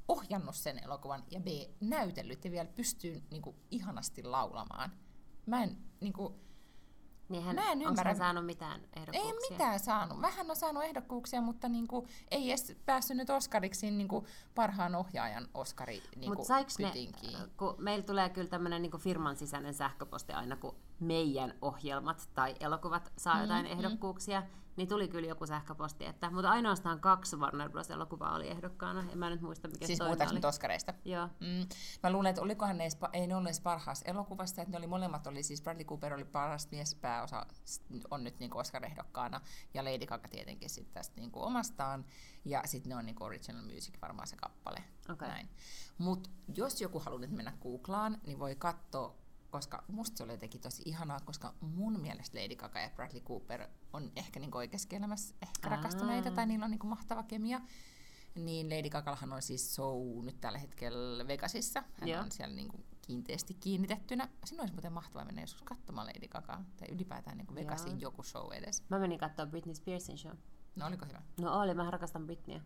Speaker 1: ohjannut sen elokuvan ja B, näytellyt ja vielä pystyy niinku ihanasti laulamaan. Mä en niinku,
Speaker 2: niin hän, mä en ymmärrä. saanut mitään ehdokkuuksia?
Speaker 1: Ei mitään saanut. Vähän on saanut ehdokkuuksia, mutta niinku, ei edes päässyt nyt Oscariksi niinku, parhaan ohjaajan Oscari niinku, Mut ne,
Speaker 2: kun meillä tulee kyllä tämmöinen niinku firman sisäinen sähköposti aina, kun meidän ohjelmat tai elokuvat saa mm, jotain mm. ehdokkuuksia, niin tuli kyllä joku sähköposti, että, mutta ainoastaan kaksi Warner Bros. elokuvaa oli ehdokkaana. En mä nyt muista, mikä
Speaker 1: siis
Speaker 2: toinen
Speaker 1: oli. Siis Oskareista?
Speaker 2: Joo.
Speaker 1: Mm. Mä luulen, että olikohan ne, ei ne olleet parhaassa elokuvasta, että ne oli molemmat, oli siis Bradley Cooper oli paras miespääosa, on nyt niin Oscar-ehdokkaana, ja Lady Gaga tietenkin sitten tästä niin kuin omastaan, ja sitten ne on niin kuin original music varmaan se kappale.
Speaker 2: Okay.
Speaker 1: Näin. Mut jos joku haluaa nyt mennä googlaan, niin voi katsoa koska musta se oli jotenkin tosi ihanaa, koska mun mielestä Lady Gaga ja Bradley Cooper on ehkä niin oikeassa elämässä ehkä Aa. rakastuneita, tai niillä on niin mahtava kemia. Niin Lady Gagallahan on siis show nyt tällä hetkellä Vegasissa. Hän Joo. on siellä niin kuin kiinteästi kiinnitettynä. Sinun olisi muuten mahtavaa mennä joskus katsomaan Lady Gaga, tai ylipäätään niin Vegasin Joo. joku show edes.
Speaker 2: Mä menin katsomaan Britney Spearsin show.
Speaker 1: No oliko hyvä?
Speaker 2: No oli, mä rakastan Britneyä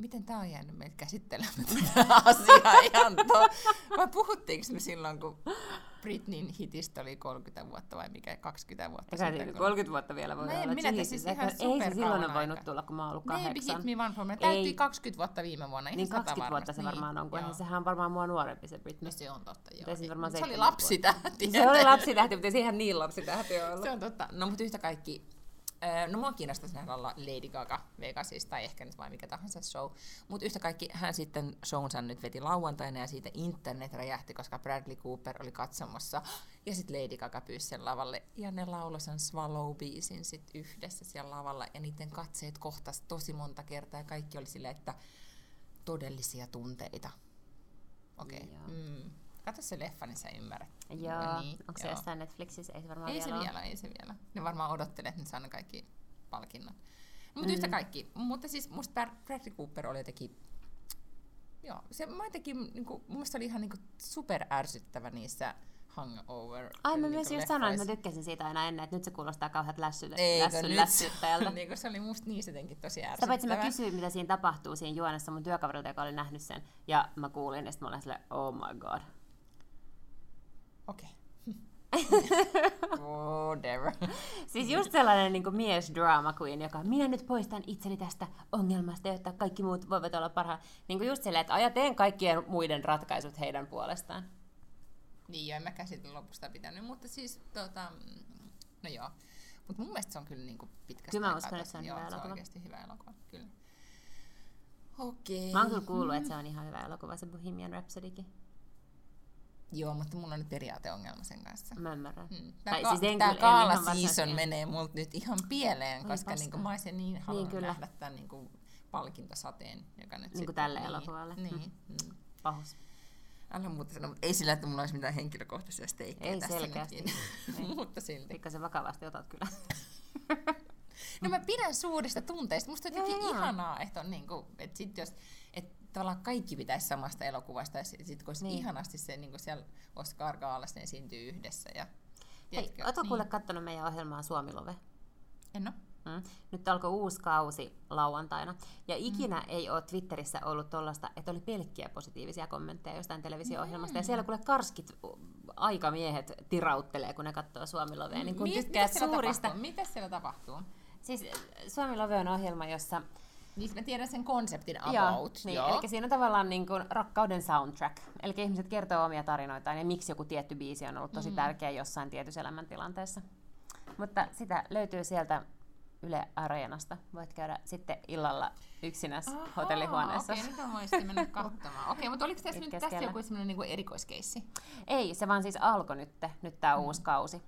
Speaker 1: miten tämä on jäänyt meitä käsittelemään tätä asiaa ihan to... Vai puhuttiinko me silloin, kun Britneyn hitistä oli 30 vuotta vai mikä 20 vuotta
Speaker 2: Eikä sitten? 30 vuotta vielä voi olla.
Speaker 1: Minä siis ihan
Speaker 2: Ei se silloin ole voinut tulla, kun mä oon ollut kahdeksan.
Speaker 1: Maybe Hit Me One For Me. Täytti 20 vuotta viime vuonna.
Speaker 2: Niin 20 vuotta se varmaan on, kun sehän on varmaan mua nuorempi se Britney.
Speaker 1: No se on totta, joo.
Speaker 2: Se, varmaan
Speaker 1: se oli lapsitähti.
Speaker 2: Se oli lapsitähti, mutta ei se ihan niin lapsitähti ollut.
Speaker 1: Se on totta. No mutta yhtä kaikki no mua kiinnostaisi nähdä olla Lady Gaga Vegasissa tai ehkä nyt vai mikä tahansa show. Mutta yhtä kaikki hän sitten shownsa nyt veti lauantaina ja siitä internet räjähti, koska Bradley Cooper oli katsomassa. Ja sitten Lady Gaga pyysi sen lavalle ja ne lauloi sen Swallow-biisin sit yhdessä siellä lavalla ja niiden katseet kohtas tosi monta kertaa ja kaikki oli silleen, että todellisia tunteita. Okei. Okay.
Speaker 2: Joo.
Speaker 1: Mm. Katso se leffa, niin sä ymmärrät.
Speaker 2: Joo,
Speaker 1: Niin,
Speaker 2: onko se
Speaker 1: joo.
Speaker 2: jossain Netflixissä? Ei se varmaan
Speaker 1: Ei se
Speaker 2: vielä ole.
Speaker 1: vielä, ei se vielä. Ne varmaan odottelee, että ne saa ne kaikki palkinnot. Mutta
Speaker 2: Mm.
Speaker 1: yhtä kaikki. Mutta siis musta Brad- Bradley Cooper oli jotenkin... Joo, se mä jotenkin, niinku, mun mielestä oli ihan niinku super ärsyttävä niissä hangover
Speaker 2: Ai mä
Speaker 1: niinku
Speaker 2: myös just sanoin, että mä tykkäsin siitä aina ennen, että nyt se kuulostaa kauheat lässy,
Speaker 1: Eikö
Speaker 2: lässy, lässyttäjältä.
Speaker 1: niinku, se oli musta niin jotenkin tosi
Speaker 2: Sitä
Speaker 1: ärsyttävä.
Speaker 2: paitsi mä kysyin, mitä siinä tapahtuu siinä juonessa mun työkaverilta, joka oli nähnyt sen, ja mä kuulin, ja sitten mä olin silleen, oh my god.
Speaker 1: Okei. Whatever.
Speaker 2: Siis just sellainen niin mies drama queen, joka minä nyt poistan itseni tästä ongelmasta, jotta kaikki muut voivat olla parhaat. Niin just silleen, että aja teen kaikkien muiden ratkaisut heidän puolestaan.
Speaker 1: Niin joo, en mä käsitellä lopusta pitänyt, mutta siis tota, no joo. Mutta mun mielestä se on kyllä niinku pitkästä
Speaker 2: Kyllä mä
Speaker 1: aikaa
Speaker 2: uskon, että se on
Speaker 1: joo,
Speaker 2: hyvä
Speaker 1: se on
Speaker 2: elokuva.
Speaker 1: oikeasti hyvä elokuva, kyllä. Okei.
Speaker 2: Mä oon kyllä kuullut, että se on ihan hyvä elokuva, se Bohemian Rhapsodykin.
Speaker 1: Joo, mutta mulla on nyt periaateongelma sen kanssa.
Speaker 2: Mä ymmärrän.
Speaker 1: Mm.
Speaker 2: Tai
Speaker 1: Tää,
Speaker 2: siis en ihan
Speaker 1: kaala season menee multa nyt ihan pieleen, koska niinku mä olisin niin halunnut
Speaker 2: kyllä.
Speaker 1: nähdä tämän niinku palkintosateen, joka nyt
Speaker 2: Niinku
Speaker 1: sitten-
Speaker 2: tälle elokuvalle.
Speaker 1: Niin. Mm.
Speaker 2: Pahus.
Speaker 1: Älä muuta sanoa, mutta ei sillä, että mulla olisi mitään henkilökohtaisia steikkejä
Speaker 2: Ei
Speaker 1: tässä
Speaker 2: selkeästi.
Speaker 1: mutta silti.
Speaker 2: Pikkasen vakavasti otat kyllä.
Speaker 1: No mä pidän suurista tunteista. Musta on jotenkin ihanaa, että on niinku, että sit jos, tavallaan kaikki pitäisi samasta elokuvasta ja sitten sit kun
Speaker 2: Niin.
Speaker 1: ihanasti se niinku siellä Oscar Gaalassa, ne esiintyy yhdessä. Ja,
Speaker 2: Hei,
Speaker 1: tiedätkö,
Speaker 2: ootko
Speaker 1: niin.
Speaker 2: kuule kattonut meidän ohjelmaa Suomilove?
Speaker 1: En oo.
Speaker 2: Mm. Nyt alkoi uusi kausi lauantaina. Ja ikinä mm. ei ole Twitterissä ollut tollasta, että oli pelkkiä positiivisia kommentteja jostain televisio-ohjelmasta. Ja siellä kuule karskit aikamiehet tirauttelee, kun ne katsoo Suomilovea. Niin kun
Speaker 1: Mi-
Speaker 2: tykkää
Speaker 1: mitä siellä
Speaker 2: suurista...
Speaker 1: Tapahtuu? Mitä siellä tapahtuu?
Speaker 2: Siis Suomilove on ohjelma, jossa...
Speaker 1: Niin mä tiedän sen konseptin
Speaker 2: Joo,
Speaker 1: about.
Speaker 2: niin,
Speaker 1: joo.
Speaker 2: eli siinä on tavallaan niin kuin rakkauden soundtrack. Eli ihmiset kertoo omia tarinoitaan ja miksi joku tietty biisi on ollut tosi mm. tärkeä jossain tietyssä elämäntilanteessa. Mutta sitä löytyy sieltä Yle Areenasta. Voit käydä sitten illalla yksinäs
Speaker 1: Ahaa,
Speaker 2: hotellihuoneessa.
Speaker 1: Okei, nyt mä voisin mennä katsomaan. Okei, mutta oliko tässä nyt
Speaker 2: Itkäs
Speaker 1: tässä joku semmoinen niinku erikoiskeissi?
Speaker 2: Ei, se vaan siis alkoi nyt, nyt tämä mm. uusi kausi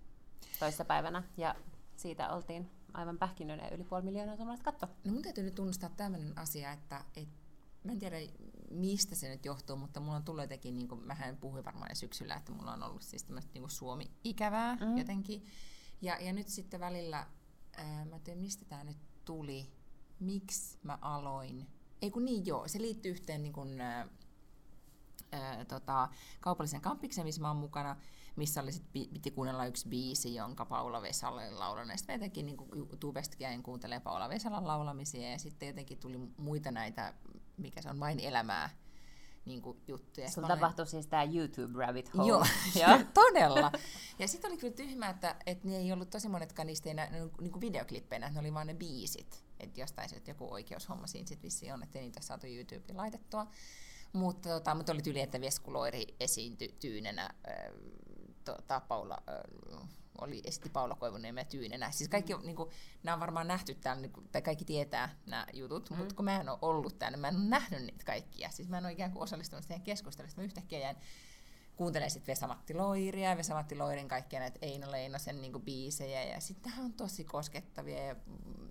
Speaker 2: toissapäivänä. Ja siitä oltiin aivan pähkinöinen yli puoli miljoonaa suomalaista katto.
Speaker 1: No mun täytyy nyt tunnustaa tämmöinen asia, että et, mä en tiedä mistä se nyt johtuu, mutta mulla on tullut jotenkin, niin kuin, mähän puhuin varmaan syksyllä, että mulla on ollut siis tämmöistä niin Suomi-ikävää
Speaker 2: Mm.
Speaker 1: jotenkin. Ja, ja nyt sitten välillä, ää, mä en tiedä mistä tämä nyt tuli, miksi mä aloin. Ei kun niin joo, se liittyy yhteen niin kuin, ää, ää, tota, kaupallisen kampikseen, missä mä oon mukana, missä oli sit, pi- piti kuunnella yksi biisi, jonka Paula Vesala oli laulanut. Ja sitten jotenkin niin YouTubesta jäin kuuntelemaan Paula Vesalan laulamisia ja sitten jotenkin tuli muita näitä, mikä se on, vain elämää niin kuin juttuja.
Speaker 2: Sulla tapahtui siis tämä YouTube rabbit hole.
Speaker 1: Joo,
Speaker 2: Joo.
Speaker 1: todella. Ja sitten oli kyllä tyhmää, että, että ne ei ollut tosi monetkaan niistä ei nä, niin kuin videoklippeinä, että ne oli vaan ne biisit. Että jostain se, että joku oikeushomma siinä sitten vissiin on, että ei niitä saatu YouTubeen laitettua. Mutta, tota, mutta oli tyli, että Vesku Loiri esiintyi tyynenä, äh, tota, Paula, äh, oli, esitti Paula Koivuniemeä tyynenä. Siis kaikki, mm. niin kuin, nämä on varmaan nähty täällä, niin kuin, tai kaikki tietää nämä jutut, mm. mutta kun mä en ole ollut täällä, mä en ole nähnyt niitä kaikkia. Siis mä en ole ikään kuin osallistunut siihen keskusteluun, mä yhtäkkiä jäin kuuntelen sitten Vesa-Matti Loiria ja Vesa-Matti Loirin kaikkia näitä Eino Leinosen niinku biisejä ja sitten on tosi koskettavia ja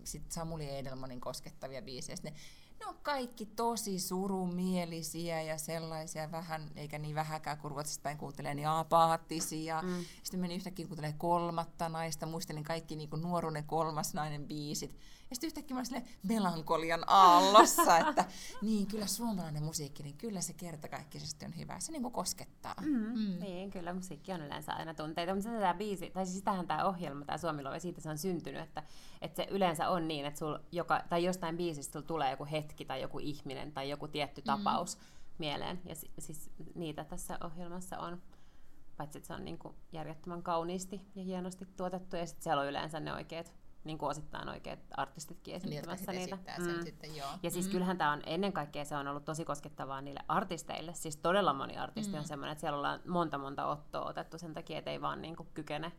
Speaker 1: sitten Samuli Edelmanin koskettavia biisejä. Sitten ne, ne on kaikki tosi surumielisiä ja sellaisia vähän, eikä niin vähäkään kun Ruotsista päin kuuntelee, niin apaattisia. Mm. Sitten menin yhtäkkiä kuuntelemaan kolmatta naista, muistelin kaikki niinku nuoruuden kolmas nainen biisit. Ja sitten yhtäkkiä mä olin melankolian aallossa, että niin kyllä suomalainen musiikki, niin kyllä se kertakaikkisesti on hyvä. Se niinku koskettaa.
Speaker 2: Mm. Mm. Niin, kyllä musiikki on yleensä aina tunteita, mutta tämä biisi, tai siis sitähän tämä ohjelma, tämä Suomilove, siitä se on syntynyt, että, että se yleensä on niin, että sul joka, tai jostain biisistä sul tulee joku hetki tai joku ihminen tai joku tietty tapaus mm. mieleen, ja si, siis niitä tässä ohjelmassa on, paitsi että se on niin kuin järjettömän kauniisti ja hienosti tuotettu, ja sitten siellä on yleensä ne oikeat, niin kuin osittain oikeat artistitkin
Speaker 1: Niin,
Speaker 2: esittämässä
Speaker 1: sit
Speaker 2: niitä.
Speaker 1: esittää sen mm. sitten, joo.
Speaker 2: Ja siis
Speaker 1: mm.
Speaker 2: kyllähän tämä on ennen kaikkea se on ollut tosi koskettavaa niille artisteille. Siis todella moni artisti mm. on semmoinen, että siellä ollaan monta monta ottoa otettu sen takia, että ei vaan niinku kykene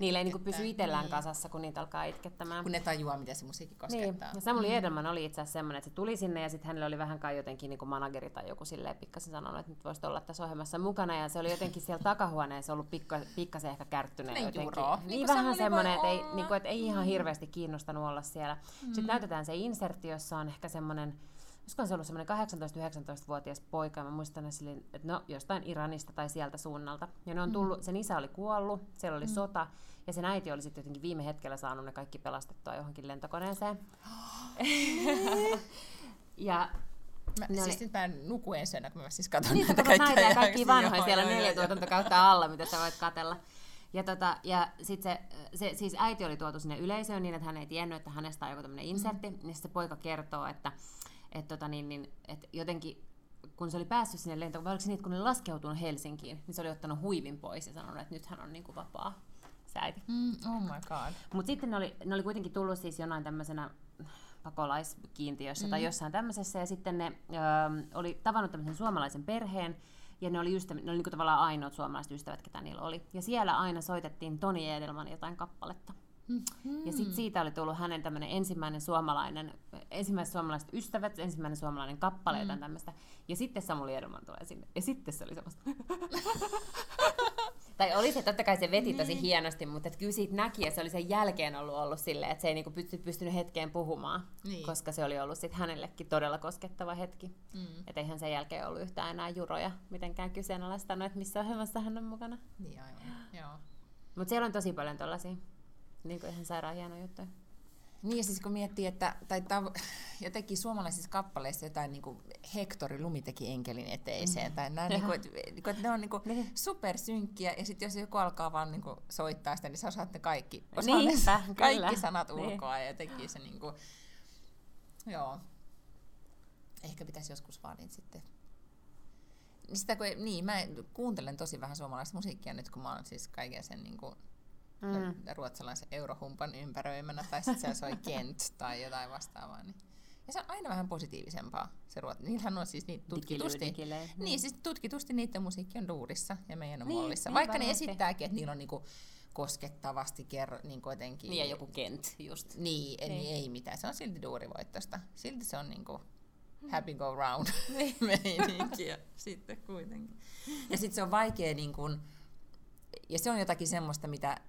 Speaker 2: niille ei niinku pysy itsellään
Speaker 1: Niin.
Speaker 2: kasassa, kun niitä alkaa itkettämään.
Speaker 1: Kun ne tajuaa, miten se musiikki
Speaker 2: Niin,
Speaker 1: koskettaa.
Speaker 2: ja Samuli Edelman oli itse asiassa semmoinen, että se tuli sinne ja sitten hänellä oli vähän kai jotenkin niin manageri tai joku silleen pikkasen sanonut, että nyt voisit olla tässä ohjelmassa mukana ja se oli jotenkin siellä takahuoneessa ollut pikka, pikkasen ehkä kärttyneen
Speaker 1: Semmoinen
Speaker 2: jotenkin.
Speaker 1: juro.
Speaker 2: Niin,
Speaker 1: Niin
Speaker 2: vähän semmoinen, että ei,
Speaker 1: olla.
Speaker 2: niin kuin, että ei ihan hirveästi kiinnostanut olla siellä. Mm. Sitten näytetään se insertti, jossa on ehkä semmoinen Olisikohan se ollut semmoinen 18-19-vuotias poika, ja mä muistan, että no jostain Iranista tai sieltä suunnalta. Ja ne on tullut, sen isä oli kuollut, siellä oli sota, ja sen äiti oli sitten jotenkin viime hetkellä saanut ne kaikki pelastettua johonkin lentokoneeseen. ja
Speaker 1: Mä,
Speaker 2: Ne
Speaker 1: siis
Speaker 2: oli-
Speaker 1: nyt mä nuku ensi yönä, kun mä siis katson
Speaker 2: niin,
Speaker 1: näitä
Speaker 2: katsot näitä ja kaikki vanhoja siellä neljä tuotantokautta alla, mitä sä voit katella. Ja, tota, ja sit se, se, siis äiti oli tuotu sinne yleisöön niin, että hän ei tiennyt, että hänestä on joku tämmöinen insertti. Mm. Ja sit se poika kertoo, että et, tota, niin, niin, et jotenkin kun se oli päässyt sinne lentoon, vai oliko se niin, että kun ne laskeutunut Helsinkiin, niin se oli ottanut huivin pois ja sanonut, että nyt hän on niin kuin vapaa se äiti.
Speaker 1: Mm, oh my god.
Speaker 2: Mutta sitten ne oli, ne oli kuitenkin tullut siis jonain tämmöisenä pakolaiskiintiössä mm. tai jossain tämmöisessä, ja sitten ne ö, oli tavannut tämmöisen suomalaisen perheen, ja ne oli, ystäv- ne oli niinku tavallaan ainoat suomalaiset ystävät, ketä niillä oli. Ja siellä aina soitettiin Toni Edelman jotain kappaletta.
Speaker 1: Mm.
Speaker 2: Ja sitten siitä oli tullut hänen tämmöinen ensimmäinen suomalainen, ensimmäiset suomalaiset ystävät, ensimmäinen suomalainen kappale, mm. jotain tämmöistä. Ja sitten Samuli Edelman tulee sinne. Ja sitten se oli semmoista... tai oli se, totta kai se veti tosi
Speaker 1: Niin.
Speaker 2: hienosti, mutta et kyllä siitä näki, ja se oli sen jälkeen ollut ollut silleen, että se ei niinku pysty, pystynyt hetkeen puhumaan,
Speaker 1: Niin.
Speaker 2: koska se oli ollut sit hänellekin todella koskettava hetki.
Speaker 1: Mm.
Speaker 2: Että eihän sen jälkeen ollut yhtään enää juroja mitenkään kyseenalaistanut, että missä ohjelmassa hän on mukana.
Speaker 1: Niin aivan, joo.
Speaker 2: Mutta siellä on tosi paljon tollasia niin kuin ihan sairaan hienoja juttuja.
Speaker 1: Niin, siis kun miettii, että tai tav- jotenkin suomalaisissa kappaleissa jotain niin kuin Hektori Lumi teki enkelin eteiseen, tai nämä, niin kuin, että, niin kuin, että ne on niin kuin
Speaker 2: Niin.
Speaker 1: supersynkkiä, ja sitten jos joku alkaa vaan niin kuin soittaa sitä, niin sä osaat ne kaikki, osaat
Speaker 2: Niinpä,
Speaker 1: ne
Speaker 2: kyllä.
Speaker 1: kaikki sanat
Speaker 2: Niin.
Speaker 1: ulkoa, ja jotenkin se niin kuin, joo. Ehkä pitäisi joskus vaan niitä sitten niin sitä, kun, ei- niin, mä kuuntelen tosi vähän suomalaista musiikkia nyt, kun mä oon siis kaiken sen niin kuin,
Speaker 2: Mm.
Speaker 1: ruotsalaisen eurohumpan ympäröimänä, tai sitten siellä soi Kent tai jotain vastaavaa. Niin. Ja se on aina vähän positiivisempaa, se ruot... Niillähän on siis niitä tutkitusti.
Speaker 2: Digilyydikilee.
Speaker 1: Niin, siis tutkitusti niiden musiikki on duurissa ja meidän on
Speaker 2: Niin,
Speaker 1: mollissa.
Speaker 2: niin
Speaker 1: Vaikka ne
Speaker 2: varmasti.
Speaker 1: esittääkin, että niillä on niinku koskettavasti kerro, niin jotenkin...
Speaker 2: Niin ja joku Kent just.
Speaker 1: Niin, niin.
Speaker 2: Niin.
Speaker 1: niin ei mitään. Se on silti duurivoittosta. Silti se on niinku happy go round meininkiä sitten kuitenkin. Ja sitten se on vaikea niin kun, ja se on jotakin semmoista, mitä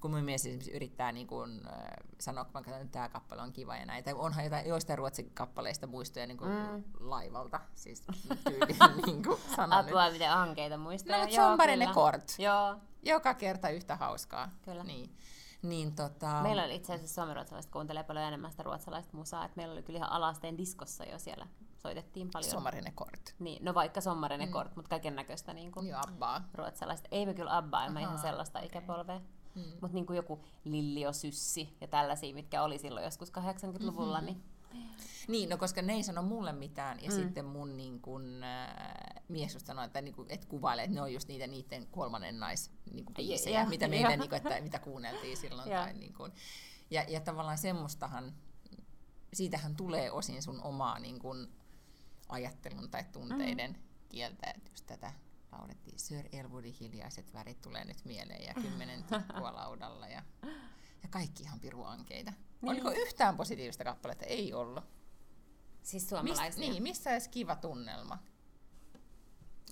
Speaker 1: kun mun mies esimerkiksi yrittää niin kun, eh, sanoa, kun että tämä kappale on kiva ja näin, tai onhan jotain, joistain ruotsin kappaleista muistoja niin kun
Speaker 2: Mm.
Speaker 1: laivalta, siis tyyliin niin kuin sanon nyt.
Speaker 2: Apua, miten ankeita muistaa.
Speaker 1: No, mutta kort.
Speaker 2: Joo.
Speaker 1: Joka kerta yhtä hauskaa.
Speaker 2: Kyllä.
Speaker 1: Niin. Niin, tota...
Speaker 2: Meillä oli itse asiassa suomenruotsalaiset kuuntelee paljon enemmän sitä ruotsalaista musaa, että meillä oli kyllä ihan alasteen diskossa jo siellä soitettiin paljon.
Speaker 1: Sommarinen kort.
Speaker 2: Niin, no vaikka sommarinen
Speaker 1: Mm.
Speaker 2: kort, mutta kaiken näköistä niin kuin
Speaker 1: Joo, abbaa.
Speaker 2: ruotsalaista. Ei me kyllä abbaa, mä ihan sellaista okay. ikäpolvea.
Speaker 1: Mm.
Speaker 2: Mutta niin kuin joku Lilliosyssi ja tällaisia, mitkä oli silloin joskus 80-luvulla,
Speaker 1: Mhm.
Speaker 2: niin
Speaker 1: Niin, no koska ne ei sano mulle mitään, ja
Speaker 2: Mm.
Speaker 1: sitten mun niin kun, äh, mies just sanoi, että, niin kun, et kuvailee, että ne on just niitä niiden kolmannen nais niin kun, biisejä,
Speaker 2: ja-
Speaker 1: mitä,
Speaker 2: ja.
Speaker 1: meitä, niin kun, että, mitä kuunneltiin silloin.
Speaker 2: Ja.
Speaker 1: tai, niin kun, ja, ja tavallaan semmoistahan, siitähän tulee osin sun omaa niin kun, ajattelun tai tunteiden mm. kieltä, että just tätä laulettiin. Sir Elwoodin hiljaiset värit tulee nyt mieleen ja kymmenen tikkua laudalla ja, ja kaikki ihan piruankeita.
Speaker 2: Niin.
Speaker 1: Oliko yhtään positiivista kappaletta? Ei ollut.
Speaker 2: siis
Speaker 1: Mist,
Speaker 2: suomalaisia.
Speaker 1: niin, missä olisi kiva tunnelma?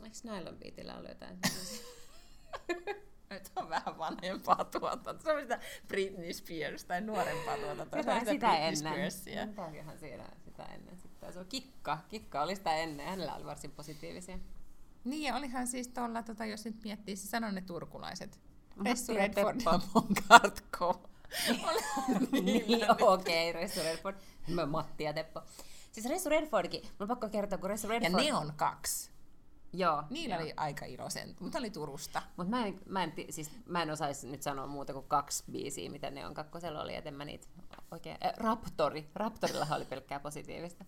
Speaker 2: Eikö Nylon Beatillä ollut jotain?
Speaker 1: Nyt on vähän vanhempaa tuotantoa. Se on sitä Britney Spears tai nuorempaa tuotantoa.
Speaker 2: Jotain sitä
Speaker 1: Britney
Speaker 2: ennen.
Speaker 1: Spearsia.
Speaker 2: Mitäköhän siinä sitä ennen sitten? Se on Kikka. Kikka oli sitä ennen. Hänellä oli varsin positiivisia.
Speaker 1: Niin, ja olihan siis tuolla, tota, jos nyt miettii, se sanoi ne turkulaiset. Ressu
Speaker 2: ja
Speaker 1: Redford ja Monkartko.
Speaker 2: Niin,
Speaker 1: niillä
Speaker 2: okei, okay, Ressu Redford. Matti ja Teppo. Siis Ressu Redfordkin, mun on pakko kertoa, kun Ressu
Speaker 1: Ja
Speaker 2: Redford...
Speaker 1: ne on kaksi.
Speaker 2: Joo.
Speaker 1: Niillä
Speaker 2: joo.
Speaker 1: oli aika iloisen, mutta oli Turusta.
Speaker 2: Mutta mä en, mä, en, siis, mä en osaisi nyt sanoa muuta kuin kaksi biisiä, mitä ne on kakkosella oli, et en mä niitä oikein... Äh, Raptori. Raptorillahan oli pelkkää positiivista.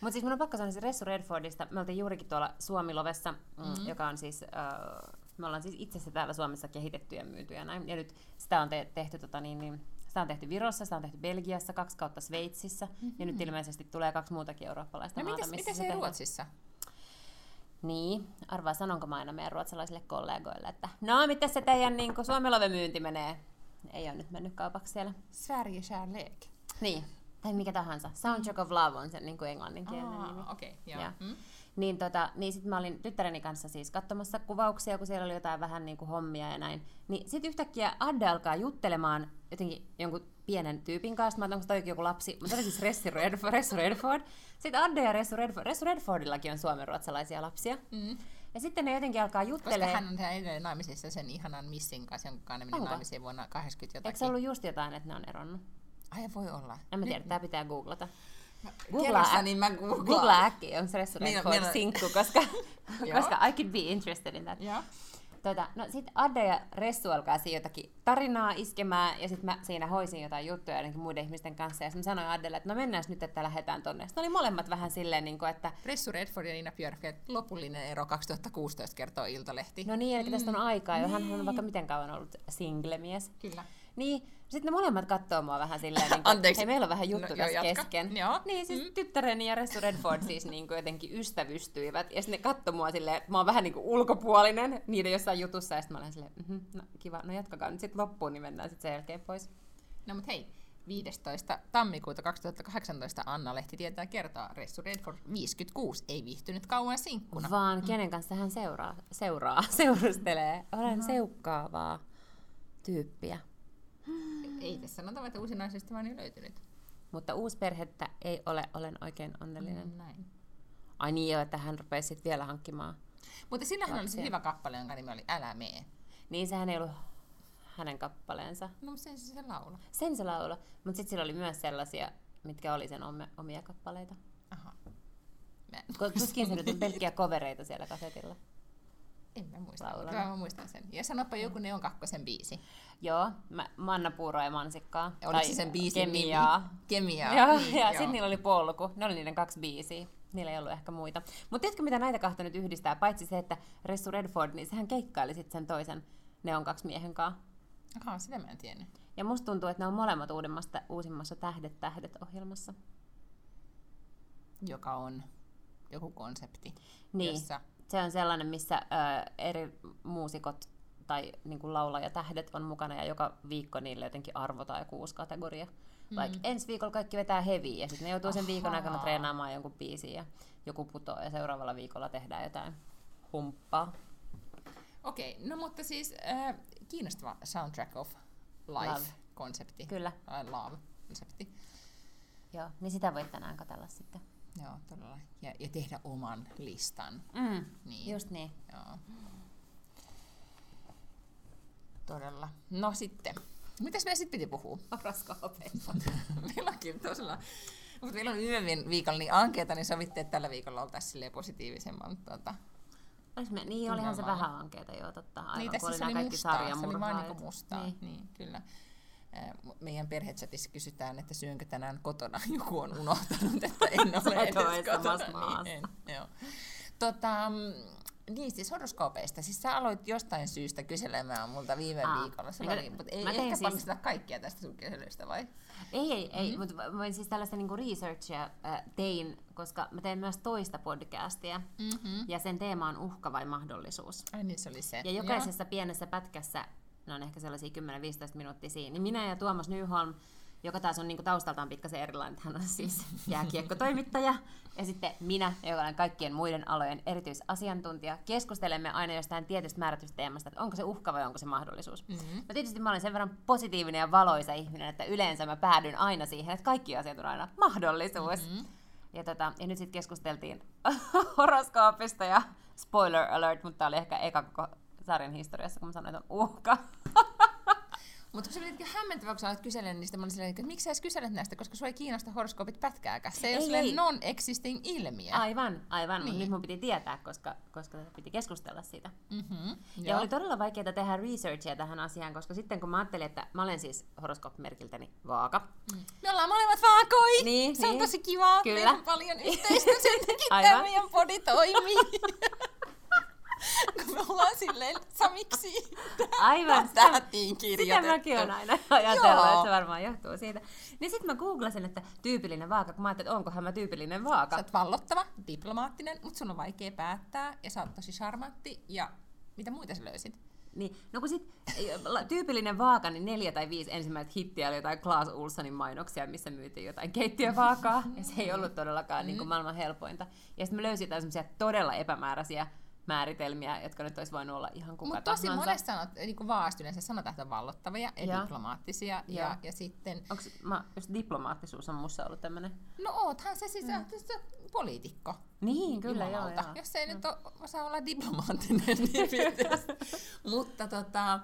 Speaker 2: Mutta siis mun on pakko sanoa siis Ressu Redfordista. Me oltiin juurikin tuolla Suomilovessa, mm,
Speaker 1: Mhm.
Speaker 2: joka on siis... Äh, me ollaan siis itse asiassa täällä Suomessa kehitetty ja myyty ja näin. Ja nyt sitä on te- tehty tota niin, niin sitä on tehty Virossa, sitä on tehty Belgiassa, kaksi kautta Sveitsissä. Mm-hmm. Ja nyt ilmeisesti tulee kaksi muutakin eurooppalaista
Speaker 1: No
Speaker 2: maata,
Speaker 1: mitäs,
Speaker 2: missä
Speaker 1: mitäs
Speaker 2: se
Speaker 1: ei
Speaker 2: tehdään. Niin, arvaa sanonko mä aina meidän ruotsalaisille kollegoille, että no, miten se teidän niin Suomelove myynti menee? Ei ole nyt mennyt kaupaksi siellä.
Speaker 1: Sverige kärlek.
Speaker 2: Niin, tai mikä tahansa. Soundtrack of Love on se niin englanninkielinen nimi.
Speaker 1: Okei, okay, joo.
Speaker 2: Joo.
Speaker 1: Mm.
Speaker 2: Niin, tota, niin sitten mä olin tyttäreni kanssa siis katsomassa kuvauksia, kun siellä oli jotain vähän niin kuin hommia ja näin. Niin sitten yhtäkkiä Adde alkaa juttelemaan jotenkin jonkun pienen tyypin kanssa. Mä ajattelin, onko toikin joku lapsi, mutta oli siis Ressi Redford, Ressu Redford. Sitten Adde ja Ressu Redford. Ressu Redfordillakin on suomenruotsalaisia lapsia.
Speaker 1: Mm.
Speaker 2: Ja sitten ne jotenkin alkaa
Speaker 1: Koska
Speaker 2: juttelemaan.
Speaker 1: hän on edelleen naimisissa sen ihanan Missin kanssa, jonka kanssa ne meni naimisiin vuonna 80 jotakin.
Speaker 2: Eikö se ollut just jotain, että ne on eronnut?
Speaker 1: Ai voi olla.
Speaker 2: En mä tiedä, tää pitää googlata.
Speaker 1: Kerrossa, niin mä googlaan.
Speaker 2: Googlaa äkkiä, onko Ressu
Speaker 1: Niin, meillä on-
Speaker 2: sinkku, koska, koska I could be interested in that.
Speaker 1: Joo.
Speaker 2: Tota, no sit Adde ja Ressu alkaa siinä jotakin tarinaa iskemään, ja sitten mä siinä hoisin jotain juttuja joidenkin muiden ihmisten kanssa, ja sit mä sanoin Addelle, että no mennään nyt, että lähdetään tonne. Sitten oli molemmat vähän silleen, niin kuin, että
Speaker 1: Ressu Redford ja Nina Björkfeld, lopullinen ero 2016 kertoo Iltalehti.
Speaker 2: no niin, eli tästä on aikaa, jo hän on vaikka miten kauan ollut singlemies.
Speaker 1: Kyllä.
Speaker 2: Niin, sitten ne molemmat katsoo mua vähän silleen, niin kuin,
Speaker 1: Anteeksi.
Speaker 2: hei meillä on vähän juttu
Speaker 1: No,
Speaker 2: no,
Speaker 1: joo,
Speaker 2: tässä
Speaker 1: jatka.
Speaker 2: kesken.
Speaker 1: Joo.
Speaker 2: Niin, siis
Speaker 1: Mm.
Speaker 2: tyttäreni ja Ressu Redford siis niin kuin jotenkin ystävystyivät, ja sitten ne katsoi mua silleen, että mä oon vähän niin kuin ulkopuolinen niiden jossain jutussa, ja sitten mä olen silleen, mm no kiva, no jatkakaa nyt sitten loppuun, niin mennään sitten sen jälkeen pois.
Speaker 1: No mut hei, 15. tammikuuta 2018 Anna-lehti tietää kertoa, Ressu Redford 56 ei viihtynyt kauan sinkkuna.
Speaker 2: Vaan kenen kanssa hän seuraa, seuraa seurustelee. Olen seukkaavaa tyyppiä.
Speaker 1: Ei tässä sanota, että uusi naisista vaan jo löytynyt.
Speaker 2: Mutta uusperhettä ei ole, olen oikein onnellinen. Mm.
Speaker 1: Näin.
Speaker 2: Ai niin joo, että hän rupesi sitten vielä hankkimaan.
Speaker 1: Mutta sillähän oli se hyvä kappale, jonka nimi oli Älä mee.
Speaker 2: Niin sehän ei ollut hänen kappaleensa.
Speaker 1: No mutta sen se, se laula.
Speaker 2: Sen se laulu. Mutta sitten sillä oli myös sellaisia, mitkä oli sen omia, omia kappaleita.
Speaker 1: Aha.
Speaker 2: Tuskin se nyt on pelkkiä kovereita siellä kasetilla.
Speaker 1: En mä muista.
Speaker 2: Laulana.
Speaker 1: Kyllä mä muistan sen. Ja sanoppa joku Neon kakkosen biisi.
Speaker 2: Joo, mä, Manna Puuroa ja Mansikkaa.
Speaker 1: Oliko se sen biisin
Speaker 2: Kemiaa.
Speaker 1: nimi? Kemiaa.
Speaker 2: Joo,
Speaker 1: niin,
Speaker 2: ja
Speaker 1: joo.
Speaker 2: sitten niillä oli polku. Ne oli niiden kaksi biisiä. Niillä ei ollut ehkä muita. Mutta tiedätkö, mitä näitä kahta nyt yhdistää? Paitsi se, että Ressu Redford, niin sehän keikkaili sitten sen toisen Neon kaksi miehen kanssa.
Speaker 1: Aha, sitä mä en tiennyt.
Speaker 2: Ja musta tuntuu, että ne on molemmat uudemmasta, uusimmassa Tähdet tähdet-ohjelmassa.
Speaker 1: Joka on joku konsepti.
Speaker 2: Niin,
Speaker 1: Jossa,
Speaker 2: se on sellainen, missä ö, eri muusikot tai niin kuin laulajatähdet on mukana ja joka viikko niille jotenkin arvotaan joku uusi kategoria. Mm. Like, ensi viikolla kaikki vetää heviä ja sitten ne joutuu sen viikon
Speaker 1: Ahaa.
Speaker 2: aikana treenaamaan jonkun biisin ja joku putoo ja seuraavalla viikolla tehdään jotain humppaa.
Speaker 1: Okei, no mutta siis äh, kiinnostava Soundtrack of. Life-konsepti.
Speaker 2: Kyllä,
Speaker 1: Tai Love-konsepti.
Speaker 2: joo. Niin sitä voit tänään katsella sitten.
Speaker 1: Joo, todella. Ja, ja tehdä oman listan.
Speaker 2: Mm,
Speaker 1: Niin.
Speaker 2: just niin.
Speaker 1: Joo. Todella. No sitten. Mitäs me sitten piti puhua?
Speaker 2: Horoskoopeista.
Speaker 1: meillä onkin tosiaan. Mutta meillä on viime viikolla niin ankeita, niin sovittiin, että tällä viikolla oltaisiin positiivisemman. Tuota.
Speaker 2: Olis me, niin, olihan se vähän ankeeta, joo, totta. Aivan,
Speaker 1: Niin, tässä
Speaker 2: oli
Speaker 1: se oli
Speaker 2: kaikki
Speaker 1: mustaa, se oli vaan
Speaker 2: sarjamurhaajat.
Speaker 1: niinku mustaa. Niin.
Speaker 2: Niin.
Speaker 1: niin, kyllä. Äh, meidän perhechatissa kysytään, että syönkö tänään kotona. Joku on unohtanut, että en ole edes kotona. Niin, en, joo. Tota, mm, niin siis horoskoopeista. Siis sä aloit jostain syystä kyselemään multa viime
Speaker 2: Aa,
Speaker 1: viikolla. Se oli, mutta ei
Speaker 2: tein
Speaker 1: ehkä
Speaker 2: siis-
Speaker 1: siis... kaikkia tästä sun kyselystä vai?
Speaker 2: Ei, ei, ei
Speaker 1: Mm-hmm.
Speaker 2: mutta mä siis tällaista niinku researchia äh, tein, koska mä teen myös toista podcastia,
Speaker 1: Mm-hmm.
Speaker 2: ja sen teema on uhka vai mahdollisuus.
Speaker 1: Ai niin se oli se.
Speaker 2: Ja jokaisessa pienessä pätkässä, ne on ehkä sellaisia 10-15 minuuttia siinä, niin minä ja Tuomas Nyholm, joka taas on niinku taustaltaan pikkasen erilainen, hän on siis jääkiekkotoimittaja, ja sitten minä, joka olen kaikkien muiden alojen erityisasiantuntija, keskustelemme aina jostain tietystä määrätystä teemasta, että onko se uhka vai onko se mahdollisuus.
Speaker 1: Mm-hmm.
Speaker 2: No tietysti mä olen sen verran positiivinen ja valoisa ihminen, että yleensä mä päädyn aina siihen, että kaikki asiat on aina mahdollisuus.
Speaker 1: Mm-hmm.
Speaker 2: Ja, tota, ja nyt sitten keskusteltiin horoskoopista ja spoiler alert, mutta tämä oli ehkä eka koko sarjan historiassa, kun mä sanoin, että on uhka.
Speaker 1: Mutta se oli jotenkin hämmentävää, kun sä olet kysellyt niistä. Mä olin silleen, että miksi sä edes kyselet näistä, koska sua ei kiinnosta horoskoopit pätkääkään. Se ei,
Speaker 2: Ei,
Speaker 1: ole non-existing ilmiö.
Speaker 2: Aivan, aivan, niin. nyt mun piti tietää, koska, koska piti keskustella siitä.
Speaker 1: Mm-hmm.
Speaker 2: Ja oli todella vaikeaa tehdä researchia tähän asiaan, koska sitten kun mä ajattelin, että mä olen siis horoskooppimerkiltäni vaaka,
Speaker 1: Me ollaan molemmat vaakoi.
Speaker 2: Niin,
Speaker 1: se on
Speaker 2: niin.
Speaker 1: tosi kiva.
Speaker 2: Kyllä.
Speaker 1: Meillä on paljon yhteistä, sen takia
Speaker 2: Aivan.
Speaker 1: tämä meidän podi toimii. me ollaan silleen, samiksi
Speaker 2: Aivan,
Speaker 1: tähtiin
Speaker 2: sitä
Speaker 1: kirjoitettu.
Speaker 2: mäkin olen aina ajatellut,
Speaker 1: Joo.
Speaker 2: että se varmaan johtuu siitä. Niin sitten mä googlasin, että tyypillinen vaaka, kun mä ajattelin, että onkohan mä tyypillinen
Speaker 1: Sä
Speaker 2: vaaka.
Speaker 1: oot vallottava, diplomaattinen, mutta sun on vaikea päättää ja sä oot tosi charmantti ja mitä muita sä löysit?
Speaker 2: Niin, no kun sit tyypillinen vaaka, niin neljä tai viisi ensimmäistä hittiä oli jotain Klaas Ulssonin mainoksia, missä myytiin jotain keittiövaakaa, ja se ei ollut todellakaan niin kuin maailman helpointa. Ja sitten me löysin jotain semmoisia todella epämääräisiä määritelmiä, jotka nyt olisi voinut olla ihan kuka
Speaker 1: Mutta tosi monessa sanot, niin vaasta yleensä sanotaan, että on vallottavia ja
Speaker 2: Joo.
Speaker 1: diplomaattisia.
Speaker 2: Joo.
Speaker 1: Ja, ja sitten,
Speaker 2: Onko mä, just diplomaattisuus on mussa ollut tämmöinen?
Speaker 1: no oothan se siis mm. poliitikko.
Speaker 2: Niin, kyllä, joo, joo.
Speaker 1: Jos ei nyt o, osaa olla diplomaattinen, niin. Mutta tota,